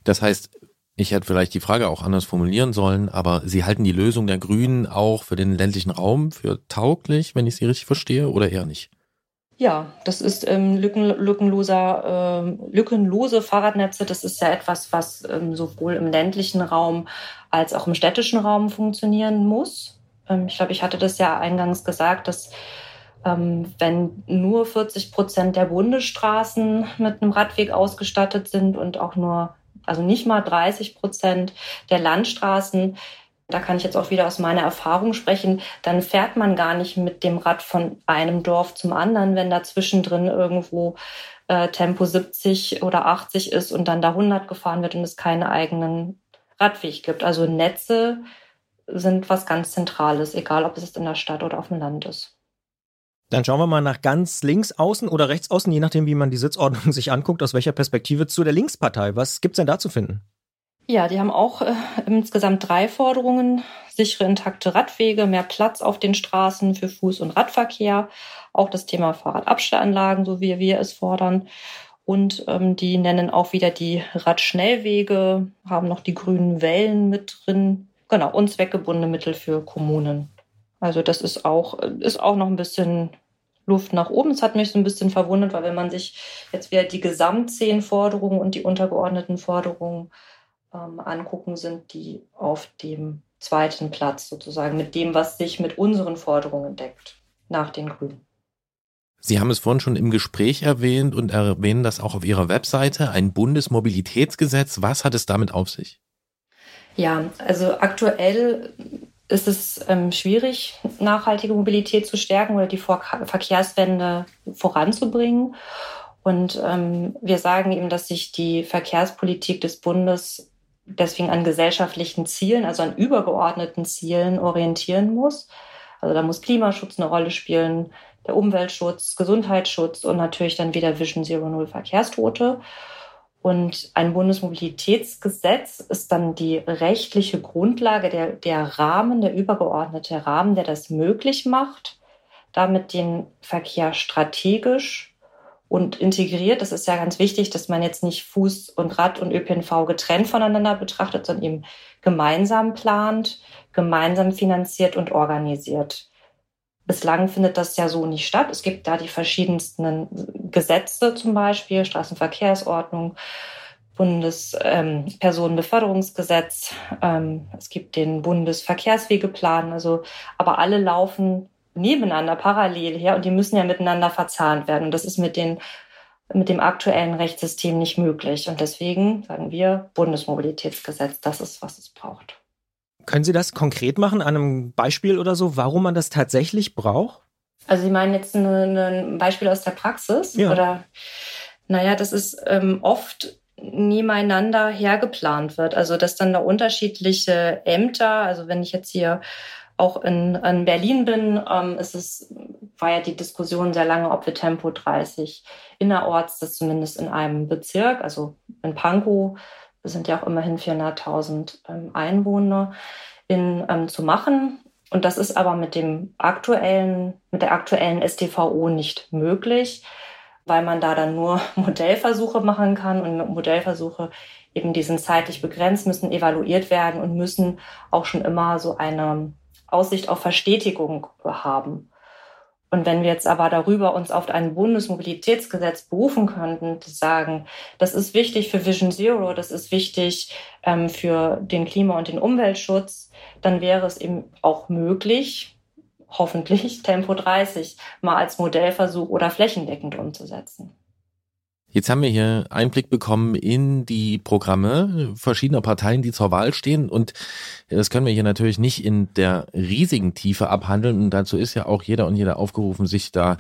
Das heißt, ich hätte vielleicht die Frage auch anders formulieren sollen, aber Sie halten die Lösung der Grünen auch für den ländlichen Raum für tauglich, wenn ich Sie richtig verstehe, oder eher nicht? Ja, das ist ähm, lücken, lückenloser, äh, lückenlose Fahrradnetze. Das ist ja etwas, was ähm, sowohl im ländlichen Raum als auch im städtischen Raum funktionieren muss. Ähm, ich glaube, ich hatte das ja eingangs gesagt, dass ähm, wenn nur 40 Prozent der Bundesstraßen mit einem Radweg ausgestattet sind und auch nur, also nicht mal 30 Prozent der Landstraßen, da kann ich jetzt auch wieder aus meiner Erfahrung sprechen, dann fährt man gar nicht mit dem Rad von einem Dorf zum anderen, wenn da zwischendrin irgendwo äh, Tempo 70 oder 80 ist und dann da 100 gefahren wird und es keinen eigenen Radweg gibt. Also Netze sind was ganz Zentrales, egal ob es in der Stadt oder auf dem Land ist. Dann schauen wir mal nach ganz links außen oder rechts außen, je nachdem, wie man die Sitzordnung sich anguckt, aus welcher Perspektive zu der Linkspartei. Was gibt's denn da zu finden? Ja, die haben auch äh, insgesamt drei Forderungen. Sichere, intakte Radwege, mehr Platz auf den Straßen für Fuß- und Radverkehr, auch das Thema Fahrradabstellanlagen, so wie wir es fordern. Und ähm, die nennen auch wieder die Radschnellwege, haben noch die grünen Wellen mit drin. Genau, und zweckgebundene Mittel für Kommunen. Also das ist auch, ist auch noch ein bisschen Luft nach oben. Es hat mich so ein bisschen verwundert, weil wenn man sich jetzt wieder die gesamtzehn Forderungen und die untergeordneten Forderungen ähm, angucken, sind die auf dem zweiten Platz sozusagen mit dem, was sich mit unseren Forderungen deckt, nach den Grünen. Sie haben es vorhin schon im Gespräch erwähnt und erwähnen das auch auf Ihrer Webseite, ein Bundesmobilitätsgesetz. Was hat es damit auf sich? Ja, also aktuell ist es ähm, schwierig, nachhaltige Mobilität zu stärken oder die Vor Verkehrswende voranzubringen. Und ähm, wir sagen eben, dass sich die Verkehrspolitik des Bundes deswegen an gesellschaftlichen Zielen, also an übergeordneten Zielen orientieren muss. Also da muss Klimaschutz eine Rolle spielen, der Umweltschutz, Gesundheitsschutz und natürlich dann wieder Vision Zero Null Verkehrstote. Und ein Bundesmobilitätsgesetz ist dann die rechtliche Grundlage, der, der Rahmen, der übergeordnete Rahmen, der das möglich macht, damit den Verkehr strategisch und integriert. Das ist ja ganz wichtig, dass man jetzt nicht Fuß und Rad und ÖPNV getrennt voneinander betrachtet, sondern eben gemeinsam plant, gemeinsam finanziert und organisiert. Bislang findet das ja so nicht statt. Es gibt da die verschiedensten Gesetze, zum Beispiel Straßenverkehrsordnung, Bundespersonenbeförderungsgesetz, ähm, ähm, es gibt den Bundesverkehrswegeplan, also aber alle laufen nebeneinander parallel her und die müssen ja miteinander verzahnt werden. Und das ist mit den mit dem aktuellen Rechtssystem nicht möglich. Und deswegen sagen wir Bundesmobilitätsgesetz, das ist, was es braucht. Können Sie das konkret machen, an einem Beispiel oder so, warum man das tatsächlich braucht? Also Sie meinen jetzt ein Beispiel aus der Praxis? Ja. Oder naja, das ist ähm, oft nebeneinander hergeplant wird. Also dass dann da unterschiedliche Ämter, also wenn ich jetzt hier auch in, in Berlin bin, ähm, ist es, war ja die Diskussion sehr lange, ob wir Tempo 30 innerorts, das zumindest in einem Bezirk, also in Pankow, wir sind ja auch immerhin 400.000 ähm, Einwohner, in, ähm, zu machen. Und das ist aber mit dem aktuellen, mit der aktuellen STVO nicht möglich, weil man da dann nur Modellversuche machen kann und Modellversuche eben die sind zeitlich begrenzt, müssen evaluiert werden und müssen auch schon immer so eine Aussicht auf Verstetigung haben. Und wenn wir jetzt aber darüber uns auf ein Bundesmobilitätsgesetz berufen könnten, zu sagen, das ist wichtig für Vision Zero, das ist wichtig ähm, für den Klima- und den Umweltschutz, dann wäre es eben auch möglich, hoffentlich Tempo 30 mal als Modellversuch oder flächendeckend umzusetzen. Jetzt haben wir hier Einblick bekommen in die Programme verschiedener Parteien, die zur Wahl stehen. Und das können wir hier natürlich nicht in der riesigen Tiefe abhandeln. Und dazu ist ja auch jeder und jeder aufgerufen, sich da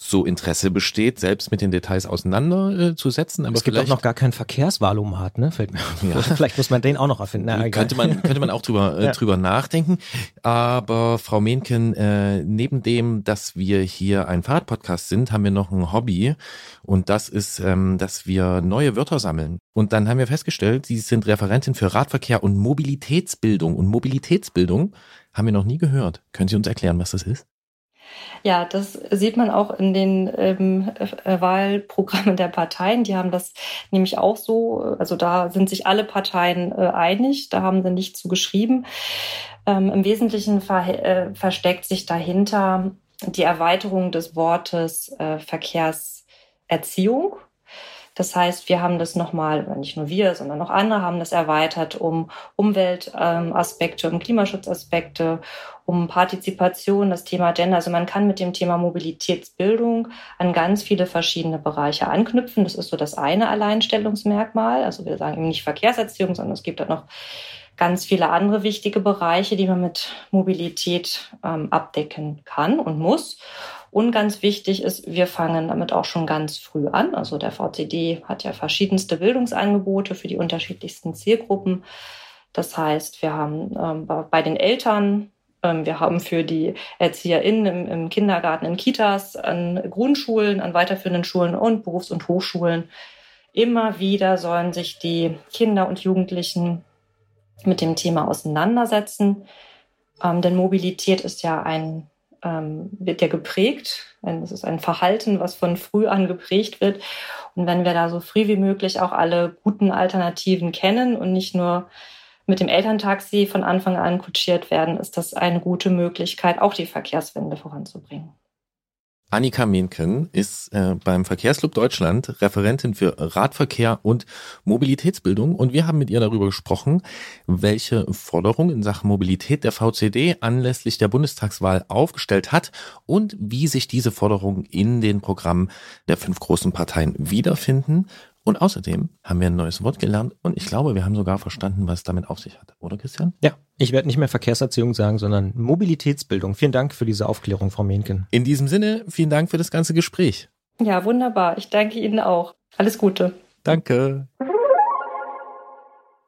so Interesse besteht, selbst mit den Details auseinanderzusetzen. Aber es gibt auch noch gar keinen Verkehrswahlomat, ne? Fällt mir ja. Vielleicht muss man den auch noch erfinden. Na, könnte man könnte man auch drüber äh, ja. drüber nachdenken. Aber Frau Mehnken, äh, neben dem, dass wir hier ein Fahrradpodcast sind, haben wir noch ein Hobby und das ist, ähm, dass wir neue Wörter sammeln. Und dann haben wir festgestellt, Sie sind Referentin für Radverkehr und Mobilitätsbildung. Und Mobilitätsbildung haben wir noch nie gehört. Können Sie uns erklären, was das ist? Ja, das sieht man auch in den ähm, äh, Wahlprogrammen der Parteien. Die haben das nämlich auch so, also da sind sich alle Parteien äh, einig, da haben sie nicht zu geschrieben. Ähm, Im Wesentlichen ver äh, versteckt sich dahinter die Erweiterung des Wortes äh, Verkehrserziehung das heißt, wir haben das nochmal, nicht nur wir, sondern auch andere haben das erweitert um Umweltaspekte, um Klimaschutzaspekte, um Partizipation, das Thema Gender. Also man kann mit dem Thema Mobilitätsbildung an ganz viele verschiedene Bereiche anknüpfen. Das ist so das eine Alleinstellungsmerkmal. Also wir sagen eben nicht Verkehrserziehung, sondern es gibt da noch ganz viele andere wichtige Bereiche, die man mit Mobilität ähm, abdecken kann und muss. Und ganz wichtig ist, wir fangen damit auch schon ganz früh an. Also der VCD hat ja verschiedenste Bildungsangebote für die unterschiedlichsten Zielgruppen. Das heißt, wir haben ähm, bei den Eltern, wir haben für die ErzieherInnen im, im Kindergarten, in Kitas, an Grundschulen, an weiterführenden Schulen und Berufs- und Hochschulen immer wieder sollen sich die Kinder und Jugendlichen mit dem Thema auseinandersetzen. Ähm, denn Mobilität ist ja ein ähm, wird ja geprägt. Es ist ein Verhalten, was von früh an geprägt wird. Und wenn wir da so früh wie möglich auch alle guten Alternativen kennen und nicht nur mit dem Elterntaxi von Anfang an kutschiert werden, ist das eine gute Möglichkeit, auch die Verkehrswende voranzubringen. Annika Mehnken ist äh, beim Verkehrsclub Deutschland Referentin für Radverkehr und Mobilitätsbildung und wir haben mit ihr darüber gesprochen, welche Forderungen in Sachen Mobilität der VCD anlässlich der Bundestagswahl aufgestellt hat und wie sich diese Forderungen in den Programmen der fünf großen Parteien wiederfinden und außerdem haben wir ein neues Wort gelernt und ich glaube, wir haben sogar verstanden, was es damit auf sich hat. Oder Christian? Ja, ich werde nicht mehr Verkehrserziehung sagen, sondern Mobilitätsbildung. Vielen Dank für diese Aufklärung, Frau Mehnken. In diesem Sinne, vielen Dank für das ganze Gespräch. Ja, wunderbar. Ich danke Ihnen auch. Alles Gute. Danke.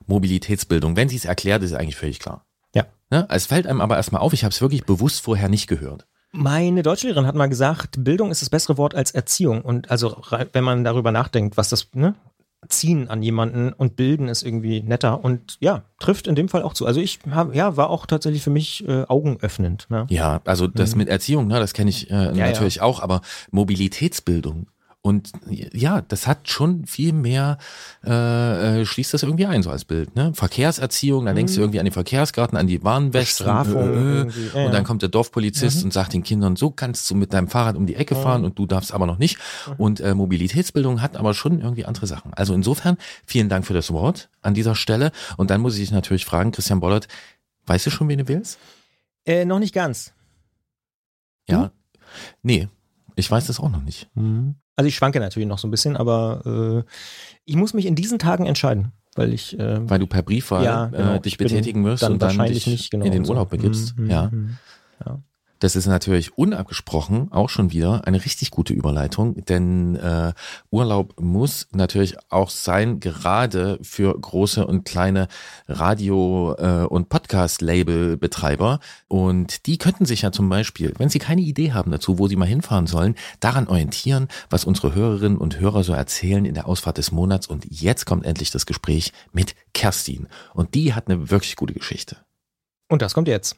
Mobilitätsbildung, wenn sie es erklärt, ist eigentlich völlig klar. Ja. Ne? Es fällt einem aber erstmal auf, ich habe es wirklich bewusst vorher nicht gehört. Meine Deutschlehrerin hat mal gesagt, Bildung ist das bessere Wort als Erziehung. Und also, wenn man darüber nachdenkt, was das, ne, ziehen an jemanden und bilden ist irgendwie netter und ja, trifft in dem Fall auch zu. Also ich hab, ja, war auch tatsächlich für mich äh, augenöffnend. Ne? Ja, also das mhm. mit Erziehung, ne, das kenne ich äh, ja, natürlich ja. auch, aber Mobilitätsbildung und ja, das hat schon viel mehr, äh, äh, schließt das irgendwie ein, so als Bild. Ne? Verkehrserziehung, dann mhm. denkst du mhm. irgendwie an die Verkehrsgarten, an die Warnwesten. Äh, äh, ja, und dann kommt der Dorfpolizist mhm. und sagt den Kindern, so kannst du mit deinem Fahrrad um die Ecke fahren und du darfst aber noch nicht. Mhm. Und äh, Mobilitätsbildung hat aber schon irgendwie andere Sachen. Also insofern, vielen Dank für das Wort an dieser Stelle. Und dann muss ich dich natürlich fragen, Christian Bollert, weißt du schon, wen du willst? Äh, noch nicht ganz. Ja. Nee, ich weiß das auch noch nicht. Mhm. Also ich schwanke natürlich noch so ein bisschen, aber äh, ich muss mich in diesen Tagen entscheiden, weil ich äh, weil du per Briefwahl ja, genau, äh, dich betätigen wirst dann und dann dich nicht, genau, in den Urlaub begibst. Mhm, ja. Mhm, ja. Das ist natürlich unabgesprochen auch schon wieder eine richtig gute Überleitung, denn äh, Urlaub muss natürlich auch sein, gerade für große und kleine Radio- äh, und Podcast-Label-Betreiber. Und die könnten sich ja zum Beispiel, wenn sie keine Idee haben dazu, wo sie mal hinfahren sollen, daran orientieren, was unsere Hörerinnen und Hörer so erzählen in der Ausfahrt des Monats. Und jetzt kommt endlich das Gespräch mit Kerstin. Und die hat eine wirklich gute Geschichte. Und das kommt jetzt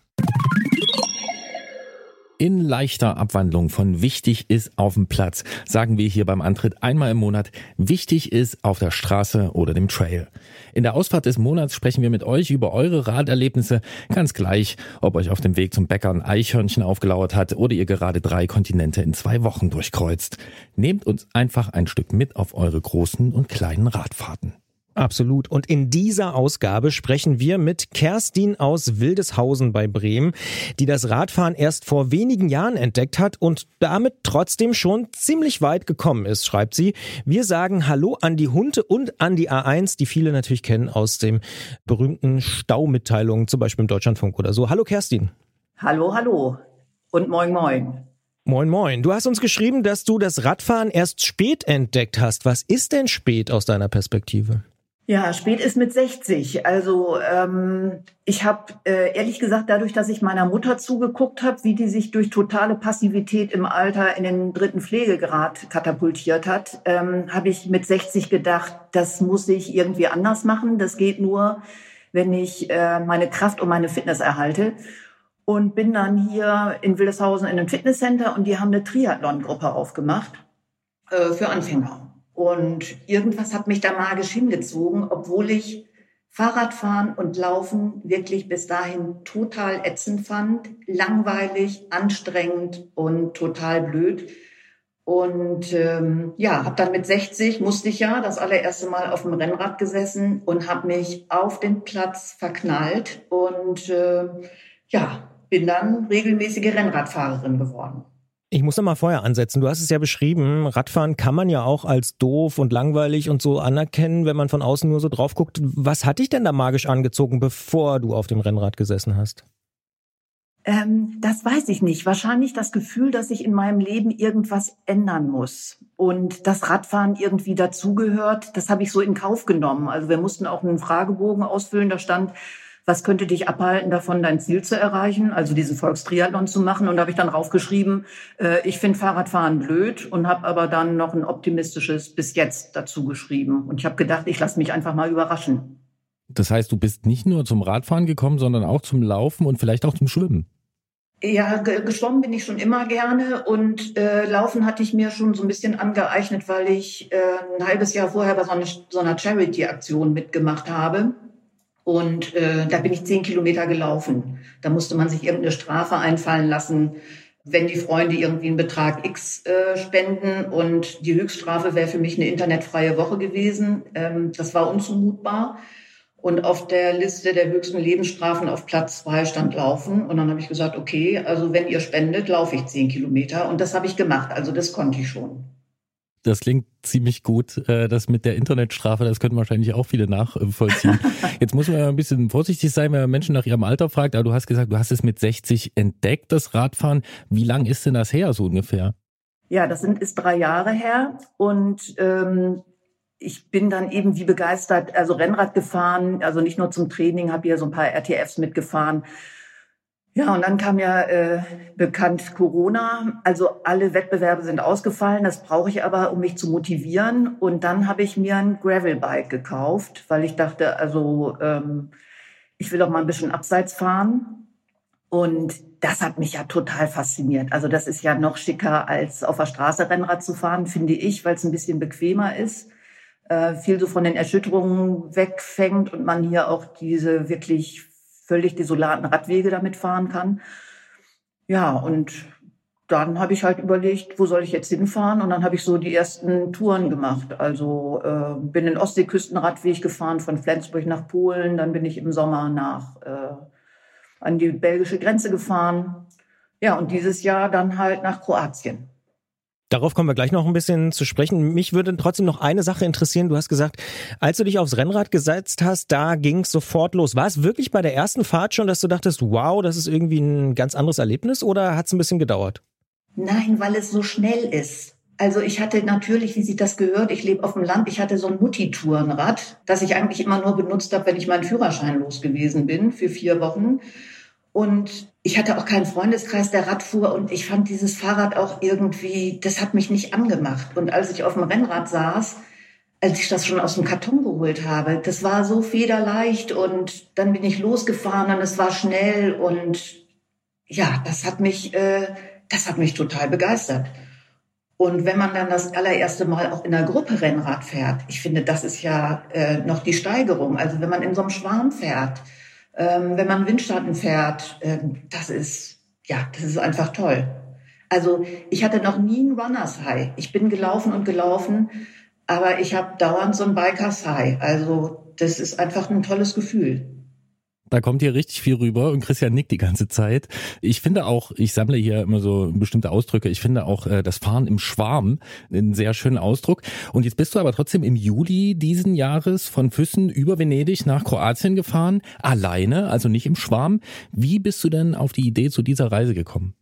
in leichter Abwandlung von wichtig ist auf dem Platz, sagen wir hier beim Antritt einmal im Monat, wichtig ist auf der Straße oder dem Trail. In der Ausfahrt des Monats sprechen wir mit euch über eure Raderlebnisse, ganz gleich, ob euch auf dem Weg zum Bäcker ein Eichhörnchen aufgelauert hat oder ihr gerade drei Kontinente in zwei Wochen durchkreuzt. Nehmt uns einfach ein Stück mit auf eure großen und kleinen Radfahrten. Absolut. Und in dieser Ausgabe sprechen wir mit Kerstin aus Wildeshausen bei Bremen, die das Radfahren erst vor wenigen Jahren entdeckt hat und damit trotzdem schon ziemlich weit gekommen ist, schreibt sie. Wir sagen Hallo an die Hunde und an die A1, die viele natürlich kennen aus dem berühmten Staumitteilungen, zum Beispiel im Deutschlandfunk oder so. Hallo Kerstin. Hallo, hallo und moin, moin. Moin, moin. Du hast uns geschrieben, dass du das Radfahren erst spät entdeckt hast. Was ist denn spät aus deiner Perspektive? Ja, spät ist mit 60. Also ähm, ich habe äh, ehrlich gesagt, dadurch, dass ich meiner Mutter zugeguckt habe, wie die sich durch totale Passivität im Alter in den dritten Pflegegrad katapultiert hat, ähm, habe ich mit 60 gedacht, das muss ich irgendwie anders machen. Das geht nur, wenn ich äh, meine Kraft und meine Fitness erhalte. Und bin dann hier in Wildeshausen in einem Fitnesscenter und die haben eine Triathlon-Gruppe aufgemacht äh, für Anfänger. Und irgendwas hat mich da magisch hingezogen, obwohl ich Fahrradfahren und Laufen wirklich bis dahin total ätzend fand, langweilig, anstrengend und total blöd. Und ähm, ja, habe dann mit 60, musste ich ja das allererste Mal auf dem Rennrad gesessen und habe mich auf den Platz verknallt und äh, ja, bin dann regelmäßige Rennradfahrerin geworden. Ich muss noch mal vorher ansetzen. Du hast es ja beschrieben. Radfahren kann man ja auch als doof und langweilig und so anerkennen, wenn man von außen nur so drauf guckt. Was hat dich denn da magisch angezogen, bevor du auf dem Rennrad gesessen hast? Ähm, das weiß ich nicht. Wahrscheinlich das Gefühl, dass ich in meinem Leben irgendwas ändern muss. Und das Radfahren irgendwie dazugehört, das habe ich so in Kauf genommen. Also wir mussten auch einen Fragebogen ausfüllen. Da stand, was könnte dich abhalten davon, dein Ziel zu erreichen, also diesen Volkstriathlon zu machen. Und da habe ich dann raufgeschrieben, äh, ich finde Fahrradfahren blöd und habe aber dann noch ein optimistisches bis jetzt dazu geschrieben. Und ich habe gedacht, ich lasse mich einfach mal überraschen. Das heißt, du bist nicht nur zum Radfahren gekommen, sondern auch zum Laufen und vielleicht auch zum Schwimmen. Ja, geschwommen bin ich schon immer gerne und äh, Laufen hatte ich mir schon so ein bisschen angeeignet, weil ich äh, ein halbes Jahr vorher bei so einer, so einer Charity-Aktion mitgemacht habe. Und äh, da bin ich zehn Kilometer gelaufen. Da musste man sich irgendeine Strafe einfallen lassen, wenn die Freunde irgendwie einen Betrag X äh, spenden. Und die Höchststrafe wäre für mich eine internetfreie Woche gewesen. Ähm, das war unzumutbar. Und auf der Liste der höchsten Lebensstrafen auf Platz zwei stand Laufen. Und dann habe ich gesagt, okay, also wenn ihr spendet, laufe ich zehn Kilometer. Und das habe ich gemacht. Also das konnte ich schon. Das klingt ziemlich gut. Äh, das mit der Internetstrafe, das können wahrscheinlich auch viele nachvollziehen. Jetzt muss man ja ein bisschen vorsichtig sein, wenn man Menschen nach ihrem Alter fragt. Aber du hast gesagt, du hast es mit 60 entdeckt, das Radfahren. Wie lang ist denn das her, so ungefähr? Ja, das sind, ist drei Jahre her. Und ähm, ich bin dann eben wie begeistert, also Rennrad gefahren, also nicht nur zum Training, habe hier so ein paar RTFs mitgefahren ja, und dann kam ja äh, bekannt Corona. Also alle Wettbewerbe sind ausgefallen. Das brauche ich aber, um mich zu motivieren. Und dann habe ich mir ein Gravelbike gekauft, weil ich dachte, also ähm, ich will doch mal ein bisschen abseits fahren. Und das hat mich ja total fasziniert. Also das ist ja noch schicker, als auf der Straße Rennrad zu fahren, finde ich, weil es ein bisschen bequemer ist. Äh, viel so von den Erschütterungen wegfängt und man hier auch diese wirklich völlig desolaten Radwege damit fahren kann. Ja, und dann habe ich halt überlegt, wo soll ich jetzt hinfahren? Und dann habe ich so die ersten Touren gemacht. Also äh, bin den Ostseeküstenradweg gefahren von Flensburg nach Polen. Dann bin ich im Sommer nach äh, an die belgische Grenze gefahren. Ja, und dieses Jahr dann halt nach Kroatien. Darauf kommen wir gleich noch ein bisschen zu sprechen. Mich würde trotzdem noch eine Sache interessieren. Du hast gesagt, als du dich aufs Rennrad gesetzt hast, da ging es sofort los. War es wirklich bei der ersten Fahrt schon, dass du dachtest, wow, das ist irgendwie ein ganz anderes Erlebnis oder hat es ein bisschen gedauert? Nein, weil es so schnell ist. Also ich hatte natürlich, wie sich das gehört, ich lebe auf dem Land, ich hatte so ein Mutti-Tourenrad, das ich eigentlich immer nur benutzt habe, wenn ich meinen Führerschein los gewesen bin für vier Wochen. Und ich hatte auch keinen Freundeskreis, der Rad fuhr und ich fand dieses Fahrrad auch irgendwie, das hat mich nicht angemacht. Und als ich auf dem Rennrad saß, als ich das schon aus dem Karton geholt habe, das war so federleicht und dann bin ich losgefahren und es war schnell und ja, das hat mich, äh, das hat mich total begeistert. Und wenn man dann das allererste Mal auch in einer Gruppe Rennrad fährt, ich finde, das ist ja äh, noch die Steigerung. Also wenn man in so einem Schwarm fährt, ähm, wenn man Windschatten fährt, ähm, das ist, ja, das ist einfach toll. Also ich hatte noch nie ein Runners High. Ich bin gelaufen und gelaufen, aber ich habe dauernd so ein Bikers High. Also das ist einfach ein tolles Gefühl. Da kommt hier richtig viel rüber und Christian nickt die ganze Zeit. Ich finde auch, ich sammle hier immer so bestimmte Ausdrücke. Ich finde auch äh, das Fahren im Schwarm einen sehr schönen Ausdruck. Und jetzt bist du aber trotzdem im Juli diesen Jahres von Füssen über Venedig nach Kroatien gefahren, alleine, also nicht im Schwarm. Wie bist du denn auf die Idee zu dieser Reise gekommen?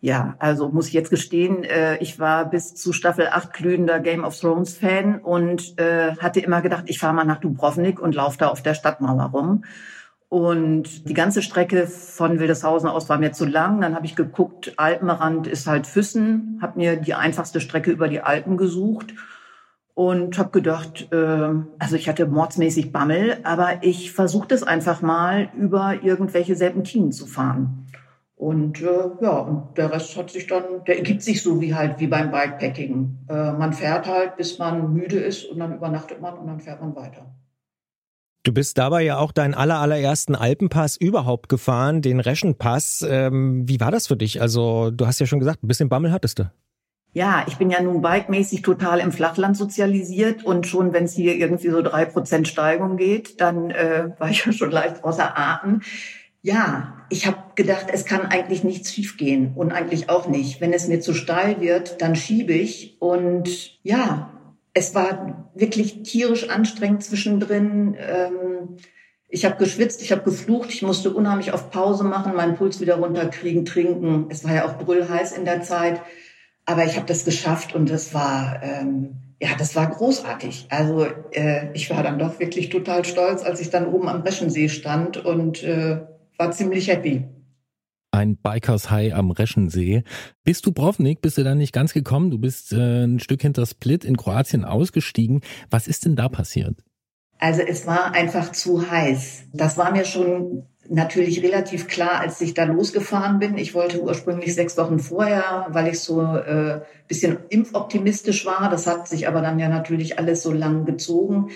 Ja, also muss ich jetzt gestehen, äh, ich war bis zu Staffel 8 glühender Game of Thrones Fan und äh, hatte immer gedacht, ich fahre mal nach Dubrovnik und laufe da auf der Stadtmauer rum. Und die ganze Strecke von Wildeshausen aus war mir zu lang. Dann habe ich geguckt, Alpenrand ist halt Füssen, habe mir die einfachste Strecke über die Alpen gesucht und habe gedacht, äh, also ich hatte mordsmäßig Bammel, aber ich versuche das einfach mal über irgendwelche Serpentinen zu fahren. Und äh, ja, und der Rest hat sich dann, der ergibt sich so wie halt wie beim Bikepacking. Äh, man fährt halt, bis man müde ist und dann übernachtet man und dann fährt man weiter. Du bist dabei ja auch deinen aller, allerersten Alpenpass überhaupt gefahren, den Reschenpass. Ähm, wie war das für dich? Also, du hast ja schon gesagt, ein bisschen Bammel hattest du. Ja, ich bin ja nun bikemäßig total im Flachland sozialisiert und schon wenn es hier irgendwie so drei Prozent Steigung geht, dann äh, war ich ja schon leicht außer Atem. Ja, ich habe gedacht, es kann eigentlich nichts schiefgehen und eigentlich auch nicht. Wenn es mir zu steil wird, dann schiebe ich und ja, es war wirklich tierisch anstrengend zwischendrin. Ähm, ich habe geschwitzt, ich habe geflucht, ich musste unheimlich auf Pause machen, meinen Puls wieder runterkriegen, trinken. Es war ja auch brüllheiß in der Zeit, aber ich habe das geschafft und das war ähm, ja, das war großartig. Also äh, ich war dann doch wirklich total stolz, als ich dann oben am Reschensee stand und äh, war ziemlich happy ein Bikers High am Reschensee. Bist du Brovnik, bist du da nicht ganz gekommen? Du bist äh, ein Stück hinter Split in Kroatien ausgestiegen. Was ist denn da passiert? Also es war einfach zu heiß. Das war mir schon natürlich relativ klar, als ich da losgefahren bin. Ich wollte ursprünglich sechs Wochen vorher, weil ich so äh, bisschen impfoptimistisch war. Das hat sich aber dann ja natürlich alles so lang gezogen.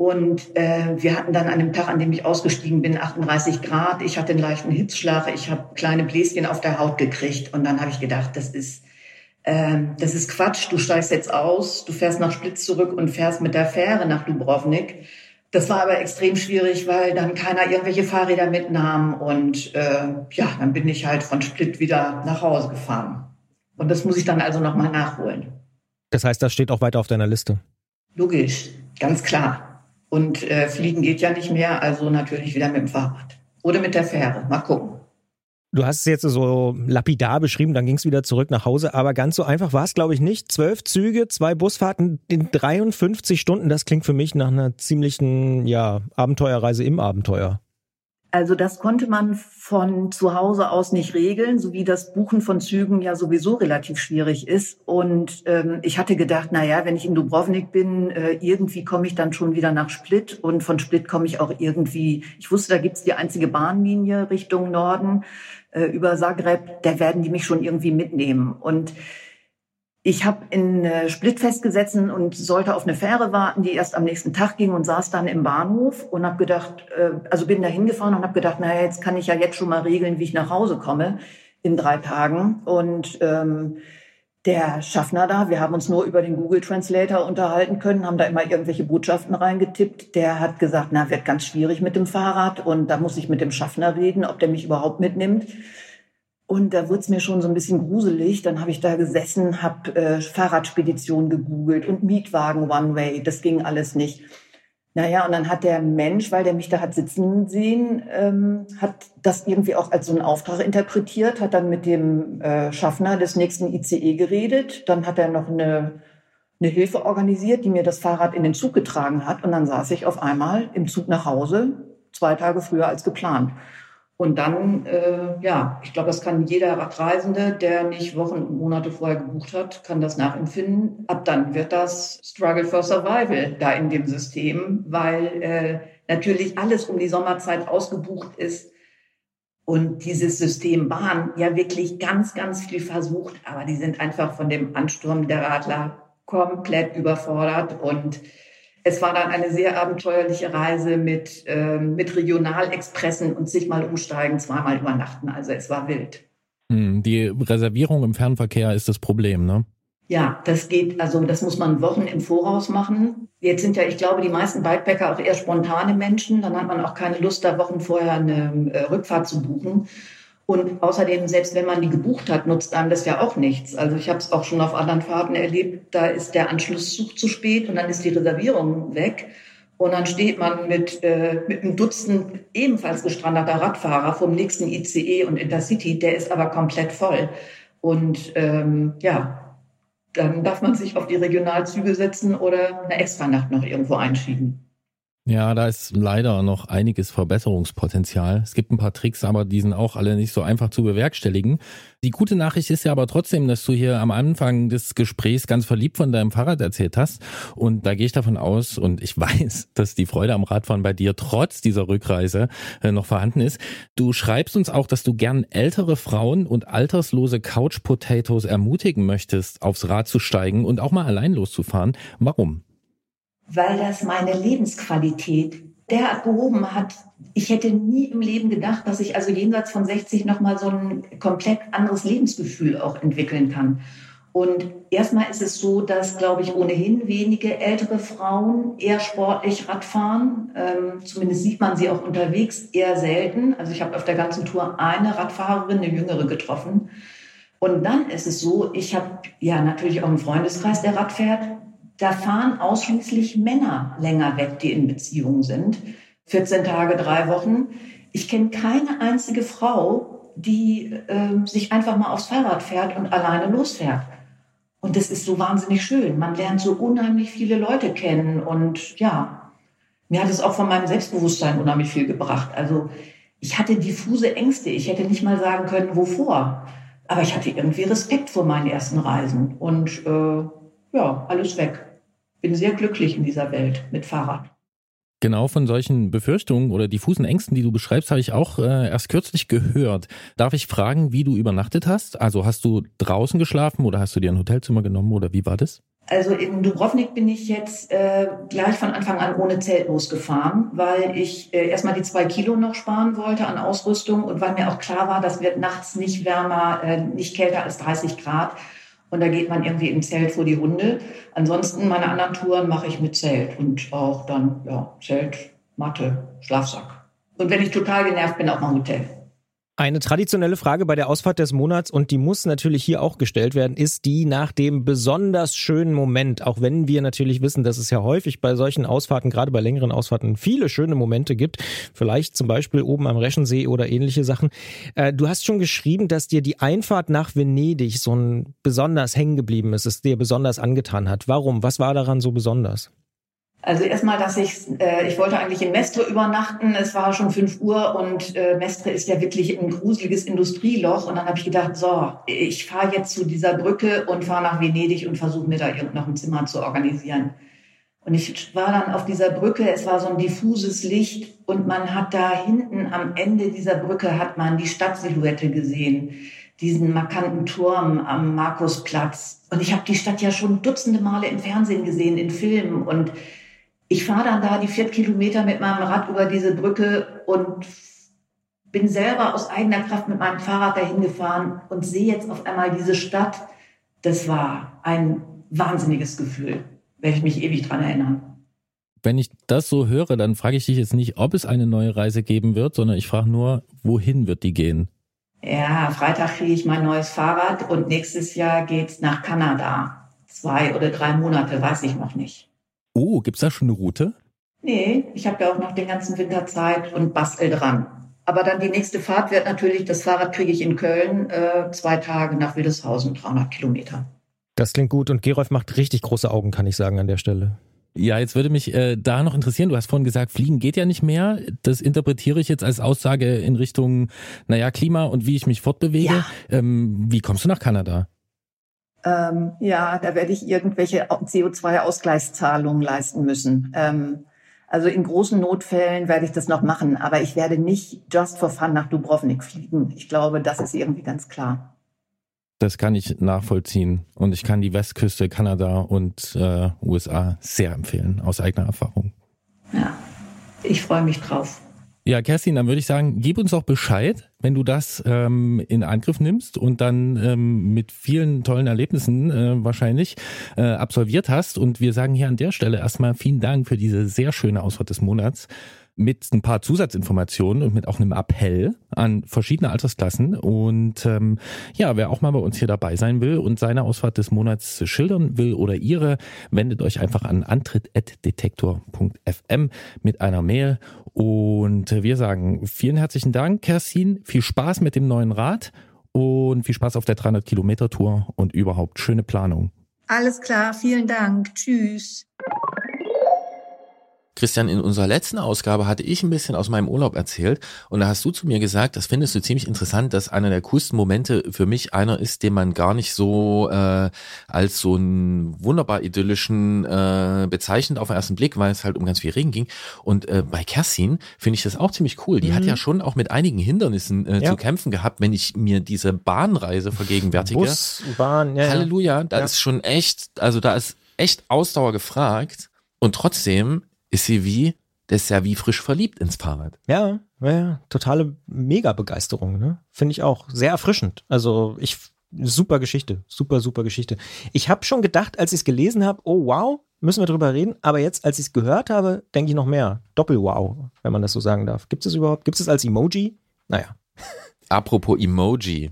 Und äh, wir hatten dann an dem Tag, an dem ich ausgestiegen bin, 38 Grad. Ich hatte einen leichten Hitzschlag. Ich habe kleine Bläschen auf der Haut gekriegt. Und dann habe ich gedacht, das ist, äh, das ist Quatsch. Du steigst jetzt aus, du fährst nach Splitz zurück und fährst mit der Fähre nach Dubrovnik. Das war aber extrem schwierig, weil dann keiner irgendwelche Fahrräder mitnahm. Und äh, ja, dann bin ich halt von Split wieder nach Hause gefahren. Und das muss ich dann also nochmal nachholen. Das heißt, das steht auch weiter auf deiner Liste? Logisch, ganz klar. Und äh, fliegen geht ja nicht mehr, also natürlich wieder mit dem Fahrrad. Oder mit der Fähre. Mal gucken. Du hast es jetzt so lapidar beschrieben, dann ging es wieder zurück nach Hause, aber ganz so einfach war es, glaube ich, nicht. Zwölf Züge, zwei Busfahrten in 53 Stunden, das klingt für mich nach einer ziemlichen ja, Abenteuerreise im Abenteuer. Also das konnte man von zu Hause aus nicht regeln, so wie das Buchen von Zügen ja sowieso relativ schwierig ist. Und ähm, ich hatte gedacht, na ja, wenn ich in Dubrovnik bin, äh, irgendwie komme ich dann schon wieder nach Split und von Split komme ich auch irgendwie. Ich wusste, da gibt's die einzige Bahnlinie Richtung Norden äh, über Zagreb. Da werden die mich schon irgendwie mitnehmen und ich habe in Split festgesetzt und sollte auf eine Fähre warten, die erst am nächsten Tag ging und saß dann im Bahnhof und habe gedacht, äh, also bin da hingefahren und habe gedacht, naja, jetzt kann ich ja jetzt schon mal regeln, wie ich nach Hause komme in drei Tagen. Und ähm, der Schaffner da, wir haben uns nur über den Google Translator unterhalten können, haben da immer irgendwelche Botschaften reingetippt. Der hat gesagt, na, wird ganz schwierig mit dem Fahrrad und da muss ich mit dem Schaffner reden, ob der mich überhaupt mitnimmt. Und da wurde es mir schon so ein bisschen gruselig. Dann habe ich da gesessen, habe äh, Fahrradspedition gegoogelt und Mietwagen One-Way. Das ging alles nicht. Naja, und dann hat der Mensch, weil der mich da hat sitzen sehen, ähm, hat das irgendwie auch als so einen Auftrag interpretiert, hat dann mit dem äh, Schaffner des nächsten ICE geredet. Dann hat er noch eine, eine Hilfe organisiert, die mir das Fahrrad in den Zug getragen hat. Und dann saß ich auf einmal im Zug nach Hause, zwei Tage früher als geplant. Und dann, äh, ja, ich glaube, das kann jeder Radreisende, der nicht Wochen und Monate vorher gebucht hat, kann das nachempfinden. Ab dann wird das Struggle for Survival da in dem System, weil äh, natürlich alles um die Sommerzeit ausgebucht ist und dieses System Bahn ja wirklich ganz, ganz viel versucht, aber die sind einfach von dem Ansturm der Radler komplett überfordert und es war dann eine sehr abenteuerliche Reise mit, ähm, mit Regionalexpressen und sich mal umsteigen, zweimal übernachten. Also es war wild. Hm, die Reservierung im Fernverkehr ist das Problem, ne? Ja, das geht, also das muss man Wochen im Voraus machen. Jetzt sind ja, ich glaube, die meisten Bikepacker auch eher spontane Menschen. Dann hat man auch keine Lust, da Wochen vorher eine äh, Rückfahrt zu buchen. Und außerdem, selbst wenn man die gebucht hat, nutzt einem das ja auch nichts. Also ich habe es auch schon auf anderen Fahrten erlebt, da ist der Anschlusszug zu spät und dann ist die Reservierung weg. Und dann steht man mit, äh, mit einem Dutzend ebenfalls gestrandeter Radfahrer vom nächsten ICE und Intercity, der ist aber komplett voll. Und ähm, ja, dann darf man sich auf die Regionalzüge setzen oder eine Extranacht noch irgendwo einschieben. Ja, da ist leider noch einiges Verbesserungspotenzial. Es gibt ein paar Tricks, aber die sind auch alle nicht so einfach zu bewerkstelligen. Die gute Nachricht ist ja aber trotzdem, dass du hier am Anfang des Gesprächs ganz verliebt von deinem Fahrrad erzählt hast. Und da gehe ich davon aus und ich weiß, dass die Freude am Radfahren bei dir trotz dieser Rückreise äh, noch vorhanden ist. Du schreibst uns auch, dass du gern ältere Frauen und alterslose Couch Potatoes ermutigen möchtest, aufs Rad zu steigen und auch mal allein loszufahren. Warum? Weil das meine Lebensqualität derart gehoben hat. Ich hätte nie im Leben gedacht, dass ich also jenseits von 60 nochmal so ein komplett anderes Lebensgefühl auch entwickeln kann. Und erstmal ist es so, dass, glaube ich, ohnehin wenige ältere Frauen eher sportlich Radfahren. Ähm, zumindest sieht man sie auch unterwegs eher selten. Also ich habe auf der ganzen Tour eine Radfahrerin, eine jüngere getroffen. Und dann ist es so, ich habe ja natürlich auch einen Freundeskreis, der Rad fährt da fahren ausschließlich Männer länger weg, die in Beziehungen sind. 14 Tage, drei Wochen. Ich kenne keine einzige Frau, die äh, sich einfach mal aufs Fahrrad fährt und alleine losfährt. Und das ist so wahnsinnig schön. Man lernt so unheimlich viele Leute kennen. Und ja, mir hat es auch von meinem Selbstbewusstsein unheimlich viel gebracht. Also ich hatte diffuse Ängste. Ich hätte nicht mal sagen können, wovor. Aber ich hatte irgendwie Respekt vor meinen ersten Reisen. Und äh, ja, alles weg bin sehr glücklich in dieser Welt mit Fahrrad. Genau von solchen Befürchtungen oder diffusen Ängsten, die du beschreibst, habe ich auch äh, erst kürzlich gehört. Darf ich fragen, wie du übernachtet hast? Also hast du draußen geschlafen oder hast du dir ein Hotelzimmer genommen oder wie war das? Also in Dubrovnik bin ich jetzt äh, gleich von Anfang an ohne Zelt losgefahren, weil ich äh, erstmal die zwei Kilo noch sparen wollte an Ausrüstung und weil mir auch klar war, das wird nachts nicht wärmer, äh, nicht kälter als 30 Grad. Und da geht man irgendwie im Zelt vor die Hunde. Ansonsten meine anderen Touren mache ich mit Zelt und auch dann ja, Zelt, Matte, Schlafsack. Und wenn ich total genervt bin, auch mal Hotel. Eine traditionelle Frage bei der Ausfahrt des Monats und die muss natürlich hier auch gestellt werden, ist die nach dem besonders schönen Moment. Auch wenn wir natürlich wissen, dass es ja häufig bei solchen Ausfahrten, gerade bei längeren Ausfahrten, viele schöne Momente gibt. Vielleicht zum Beispiel oben am Reschensee oder ähnliche Sachen. Äh, du hast schon geschrieben, dass dir die Einfahrt nach Venedig so ein besonders hängen geblieben ist, es dir besonders angetan hat. Warum? Was war daran so besonders? Also erstmal, dass ich, äh, ich wollte eigentlich in Mestre übernachten. Es war schon fünf Uhr und äh, Mestre ist ja wirklich ein gruseliges Industrieloch. Und dann habe ich gedacht, so, ich fahre jetzt zu dieser Brücke und fahre nach Venedig und versuche mir da noch ein Zimmer zu organisieren. Und ich war dann auf dieser Brücke, es war so ein diffuses Licht und man hat da hinten am Ende dieser Brücke hat man die Stadtsilhouette gesehen, diesen markanten Turm am Markusplatz. Und ich habe die Stadt ja schon dutzende Male im Fernsehen gesehen, in Filmen und ich fahre dann da die vier Kilometer mit meinem Rad über diese Brücke und bin selber aus eigener Kraft mit meinem Fahrrad dahin gefahren und sehe jetzt auf einmal diese Stadt. Das war ein wahnsinniges Gefühl, werde ich mich ewig dran erinnern. Wenn ich das so höre, dann frage ich dich jetzt nicht, ob es eine neue Reise geben wird, sondern ich frage nur, wohin wird die gehen? Ja, Freitag kriege ich mein neues Fahrrad und nächstes Jahr geht's nach Kanada. Zwei oder drei Monate, weiß ich noch nicht. Oh, gibt's da schon eine Route? Nee, ich habe ja auch noch den ganzen Winter Zeit und bastel dran. Aber dann die nächste Fahrt wird natürlich, das Fahrrad kriege ich in Köln, äh, zwei Tage nach Wildeshausen, 300 Kilometer. Das klingt gut und Gerolf macht richtig große Augen, kann ich sagen an der Stelle. Ja, jetzt würde mich äh, da noch interessieren, du hast vorhin gesagt, Fliegen geht ja nicht mehr. Das interpretiere ich jetzt als Aussage in Richtung, naja, Klima und wie ich mich fortbewege. Ja. Ähm, wie kommst du nach Kanada? Ähm, ja, da werde ich irgendwelche CO2-Ausgleichszahlungen leisten müssen. Ähm, also in großen Notfällen werde ich das noch machen, aber ich werde nicht just for fun nach Dubrovnik fliegen. Ich glaube, das ist irgendwie ganz klar. Das kann ich nachvollziehen und ich kann die Westküste Kanada und äh, USA sehr empfehlen aus eigener Erfahrung. Ja, ich freue mich drauf. Ja, Kerstin, dann würde ich sagen, gib uns doch Bescheid, wenn du das ähm, in Angriff nimmst und dann ähm, mit vielen tollen Erlebnissen äh, wahrscheinlich äh, absolviert hast. Und wir sagen hier an der Stelle erstmal vielen Dank für diese sehr schöne Ausfahrt des Monats mit ein paar Zusatzinformationen und mit auch einem Appell an verschiedene Altersklassen. Und ähm, ja, wer auch mal bei uns hier dabei sein will und seine Ausfahrt des Monats schildern will oder ihre, wendet euch einfach an antritt.detektor.fm mit einer Mail. Und wir sagen vielen herzlichen Dank, Kerstin. Viel Spaß mit dem neuen Rad und viel Spaß auf der 300 Kilometer Tour und überhaupt schöne Planung. Alles klar, vielen Dank. Tschüss. Christian, in unserer letzten Ausgabe hatte ich ein bisschen aus meinem Urlaub erzählt und da hast du zu mir gesagt, das findest du ziemlich interessant, dass einer der coolsten Momente für mich einer ist, den man gar nicht so äh, als so einen wunderbar idyllischen äh, bezeichnet auf den ersten Blick, weil es halt um ganz viel Regen ging. Und äh, bei Kerstin finde ich das auch ziemlich cool. Die mhm. hat ja schon auch mit einigen Hindernissen äh, ja. zu kämpfen gehabt, wenn ich mir diese Bahnreise vergegenwärtige. Bus, Bahn, ja. Halleluja, da ja. ist schon echt, also da ist echt Ausdauer gefragt. Und trotzdem ist sie wie, das ist ja wie frisch verliebt ins Fahrrad. Ja, ja, totale Mega-Begeisterung, ne? Finde ich auch. Sehr erfrischend. Also ich, super Geschichte, super, super Geschichte. Ich habe schon gedacht, als ich es gelesen habe, oh wow, müssen wir drüber reden. Aber jetzt, als ich es gehört habe, denke ich noch mehr. Doppel-Wow, wenn man das so sagen darf. Gibt es überhaupt? Gibt es als Emoji? Naja. Apropos Emoji.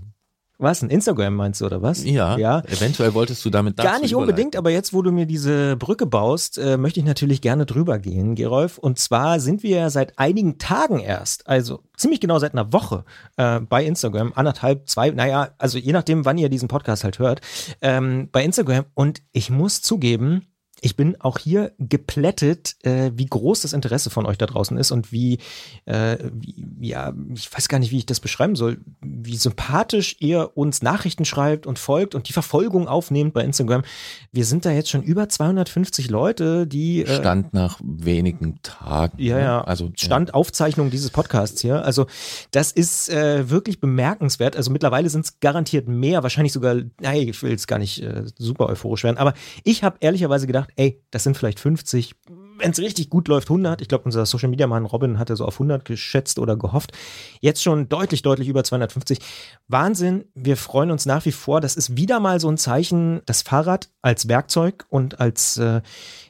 Was? Ein Instagram meinst du, oder was? Ja. ja. Eventuell wolltest du damit Gar nicht unbedingt, aber jetzt, wo du mir diese Brücke baust, äh, möchte ich natürlich gerne drüber gehen, Gerolf. Und zwar sind wir ja seit einigen Tagen erst, also ziemlich genau seit einer Woche äh, bei Instagram, anderthalb, zwei, naja, also je nachdem, wann ihr diesen Podcast halt hört, ähm, bei Instagram. Und ich muss zugeben, ich bin auch hier geplättet, äh, wie groß das Interesse von euch da draußen ist und wie, äh, wie, ja, ich weiß gar nicht, wie ich das beschreiben soll, wie sympathisch ihr uns Nachrichten schreibt und folgt und die Verfolgung aufnehmt bei Instagram. Wir sind da jetzt schon über 250 Leute, die äh, Stand nach wenigen Tagen. Ja, ne? ja. Also Stand ja. Aufzeichnung dieses Podcasts hier. Also das ist äh, wirklich bemerkenswert. Also mittlerweile sind es garantiert mehr, wahrscheinlich sogar. Nein, ich will jetzt gar nicht äh, super euphorisch werden, aber ich habe ehrlicherweise gedacht gedacht, ey, das sind vielleicht 50, wenn es richtig gut läuft, 100. Ich glaube, unser Social Media Mann Robin hatte so auf 100 geschätzt oder gehofft. Jetzt schon deutlich, deutlich über 250. Wahnsinn. Wir freuen uns nach wie vor. Das ist wieder mal so ein Zeichen, das Fahrrad als Werkzeug und als äh,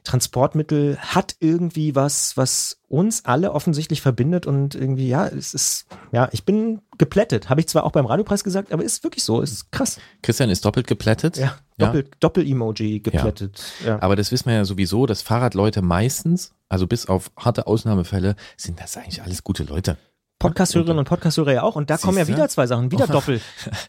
Transportmittel hat irgendwie was, was uns alle offensichtlich verbindet und irgendwie, ja, es ist, ja, ich bin geplättet. Habe ich zwar auch beim Radiopreis gesagt, aber ist wirklich so, es ist krass. Christian ist doppelt geplättet. Ja, doppelt, ja. Doppel-Emoji geplättet. Ja. ja. Aber das wissen wir ja sowieso, dass Fahrradleute meistens, also bis auf harte Ausnahmefälle, sind das eigentlich alles gute Leute. Podcast-Hörerinnen und Podcast-Hörer ja auch. Und da Siehst kommen ja wieder zwei Sachen. Wieder Doppel.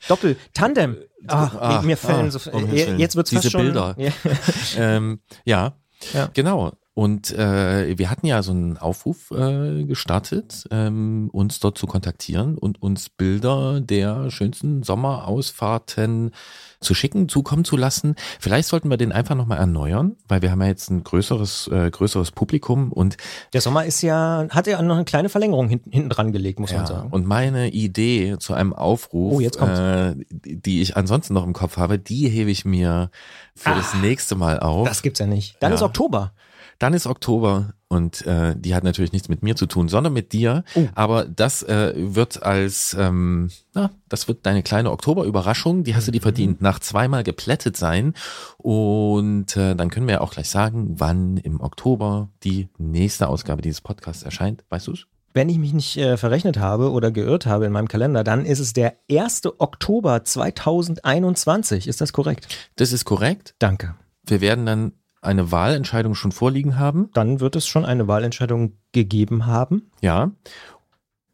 Doppel. Tandem. Ach, ah, mir fällen ah, so. Um jetzt wird's Diese fast schon, Bilder. Ähm, ja. ja. Genau. Und äh, wir hatten ja so einen Aufruf äh, gestartet, ähm, uns dort zu kontaktieren und uns Bilder der schönsten Sommerausfahrten zu schicken, zukommen zu lassen. Vielleicht sollten wir den einfach nochmal erneuern, weil wir haben ja jetzt ein größeres, äh, größeres Publikum und der Sommer ist ja, hat ja noch eine kleine Verlängerung hinten, hinten dran gelegt, muss ja, man sagen. Und meine Idee zu einem Aufruf, oh, jetzt kommt's. Äh, die ich ansonsten noch im Kopf habe, die hebe ich mir für ah, das nächste Mal auf. Das gibt's ja nicht. Dann ja. ist Oktober. Dann ist Oktober und äh, die hat natürlich nichts mit mir zu tun, sondern mit dir. Oh. Aber das äh, wird als, ähm, na, das wird deine kleine Oktober-Überraschung, die hast du dir mhm. verdient, nach zweimal geplättet sein. Und äh, dann können wir ja auch gleich sagen, wann im Oktober die nächste Ausgabe dieses Podcasts erscheint. Weißt du's? Wenn ich mich nicht äh, verrechnet habe oder geirrt habe in meinem Kalender, dann ist es der 1. Oktober 2021. Ist das korrekt? Das ist korrekt. Danke. Wir werden dann eine Wahlentscheidung schon vorliegen haben. Dann wird es schon eine Wahlentscheidung gegeben haben. Ja.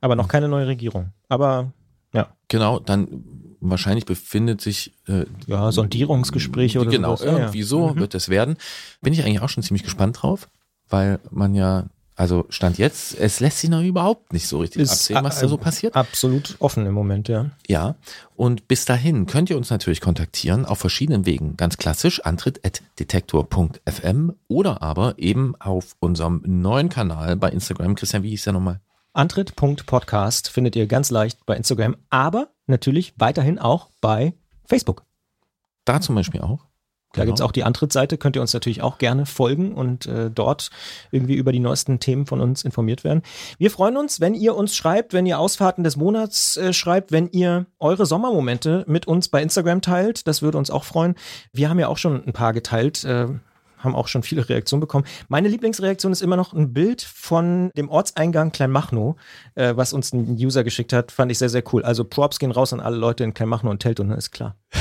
Aber noch keine neue Regierung. Aber ja. Genau, dann wahrscheinlich befindet sich äh, ja Sondierungsgespräche oder genau sowas. irgendwie ja. so mhm. wird es werden. Bin ich eigentlich auch schon ziemlich gespannt drauf, weil man ja also Stand jetzt, es lässt sich noch überhaupt nicht so richtig ist absehen, was da so passiert. Absolut offen im Moment, ja. Ja, und bis dahin könnt ihr uns natürlich kontaktieren auf verschiedenen Wegen. Ganz klassisch antritt.detektor.fm oder aber eben auf unserem neuen Kanal bei Instagram. Christian, wie hieß der nochmal? Antritt.podcast findet ihr ganz leicht bei Instagram, aber natürlich weiterhin auch bei Facebook. Da zum Beispiel auch. Da genau. gibt's auch die Antrittsseite, könnt ihr uns natürlich auch gerne folgen und äh, dort irgendwie über die neuesten Themen von uns informiert werden. Wir freuen uns, wenn ihr uns schreibt, wenn ihr Ausfahrten des Monats äh, schreibt, wenn ihr eure Sommermomente mit uns bei Instagram teilt. Das würde uns auch freuen. Wir haben ja auch schon ein paar geteilt. Äh, haben auch schon viele Reaktionen bekommen. Meine Lieblingsreaktion ist immer noch ein Bild von dem Ortseingang Kleinmachnow, äh, was uns ein User geschickt hat. Fand ich sehr, sehr cool. Also Props gehen raus an alle Leute in Kleinmachnow und Telt und ist klar.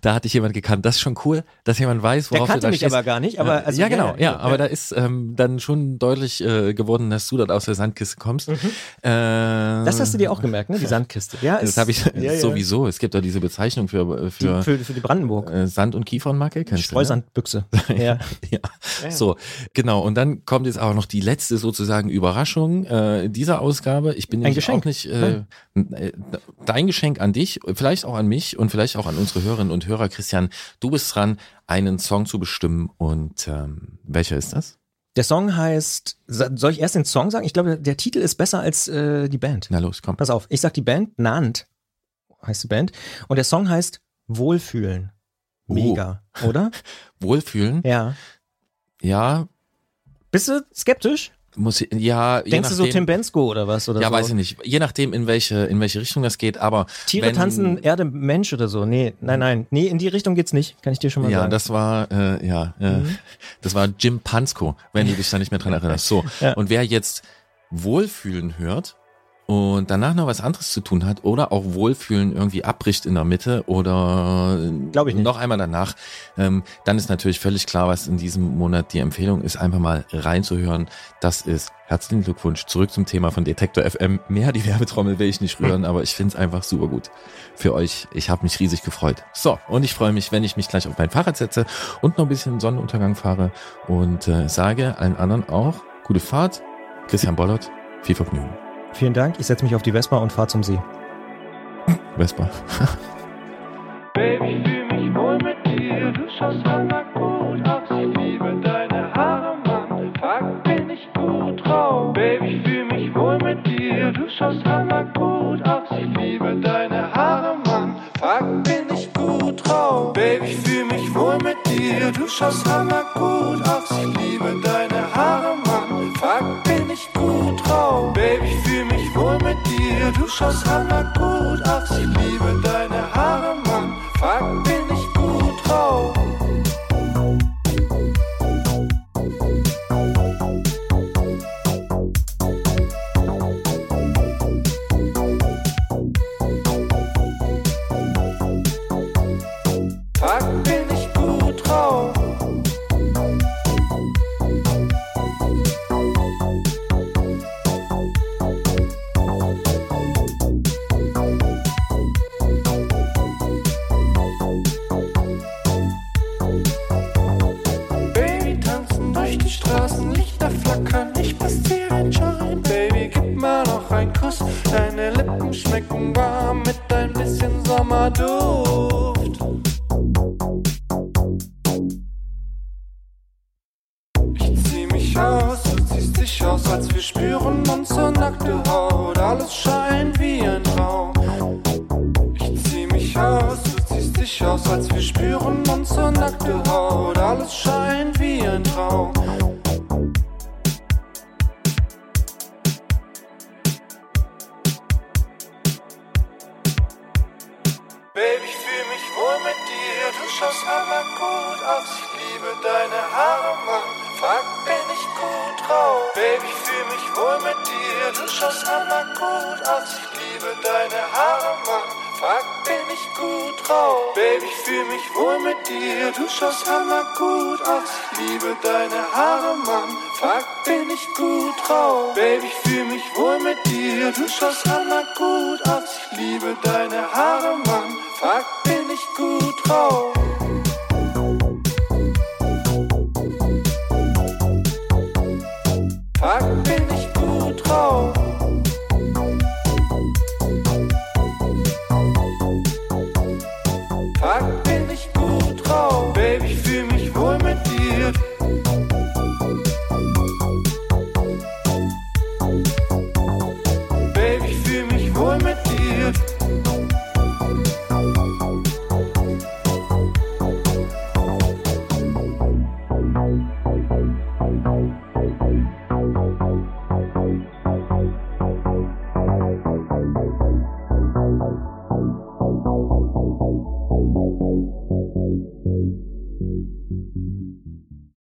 da hatte ich jemand gekannt. Das ist schon cool, dass jemand weiß, worauf Der kannte du da mich stehst. aber gar nicht. Aber also, ja, genau. Ja, ja, aber da ist ähm, dann schon deutlich äh, geworden, dass du dort aus der Sandkiste kommst. Mhm. Äh, das hast du dir auch gemerkt, ne? Die Sandkiste. Ja, das habe ich ja, sowieso. Es gibt da diese Bezeichnung für für, die, für, für die Brandenburg. Äh, Sand- und Kiefernmacke. Kennst Streusandbüchse. Ne? ja. ja. So, genau. Und dann kommt jetzt aber noch die letzte sozusagen Überraschung äh, dieser Ausgabe. Ich bin nämlich auch nicht äh, dein Geschenk an dich, vielleicht auch an mich und vielleicht auch an unsere Hörerinnen und Hörer. Christian, du bist dran, einen Song zu bestimmen. Und ähm, welcher ist das? Der Song heißt, soll ich erst den Song sagen? Ich glaube, der Titel ist besser als äh, die Band. Na los, komm. Pass auf, ich sag die Band, Nant heißt die Band. Und der Song heißt Wohlfühlen. Oh. Mega, oh. oder? Wohlfühlen? Ja. Ja. Bist du skeptisch? Muss ich, ja. Denkst nachdem, du so Tim Bensko oder was? Oder ja, so? weiß ich nicht. Je nachdem, in welche, in welche Richtung das geht, aber. Tiere wenn, tanzen Erde Mensch oder so. Nee, nein, nein. Nee, in die Richtung geht's nicht. Kann ich dir schon mal ja, sagen. Ja, das war, äh, ja, äh, mhm. das war Jim Pansko, wenn du dich da nicht mehr dran erinnerst. So. ja. Und wer jetzt Wohlfühlen hört, und danach noch was anderes zu tun hat oder auch Wohlfühlen irgendwie abbricht in der Mitte oder Glaube ich nicht. noch einmal danach, ähm, dann ist natürlich völlig klar, was in diesem Monat die Empfehlung ist, einfach mal reinzuhören. Das ist herzlichen Glückwunsch zurück zum Thema von Detektor FM. Mehr die Werbetrommel will ich nicht rühren, aber ich finde es einfach super gut für euch. Ich habe mich riesig gefreut. So, und ich freue mich, wenn ich mich gleich auf mein Fahrrad setze und noch ein bisschen Sonnenuntergang fahre und äh, sage allen anderen auch gute Fahrt. Christian Bollert, viel Vergnügen. Vielen Dank. Ich setze mich auf die Vespa und fahre zum See. Vespa. Baby, fühl mich wohl mit dir. Du schaust hammer gut aus. Ich liebe deine Haare, Mann. Fuck, bin ich gut drauf. Baby, fühl mich wohl mit dir. Du schaust hammer gut aus. Ich liebe deine Haare, Mann. Fuck, bin ich gut drauf. Baby, fühl mich wohl mit dir. Du schaust hammer gut aus. Ich liebe deine mit dir. Du schaust hammer gut aus. Ich liebe deine Haare, Schmecken warm mit ein bisschen Sommerduft.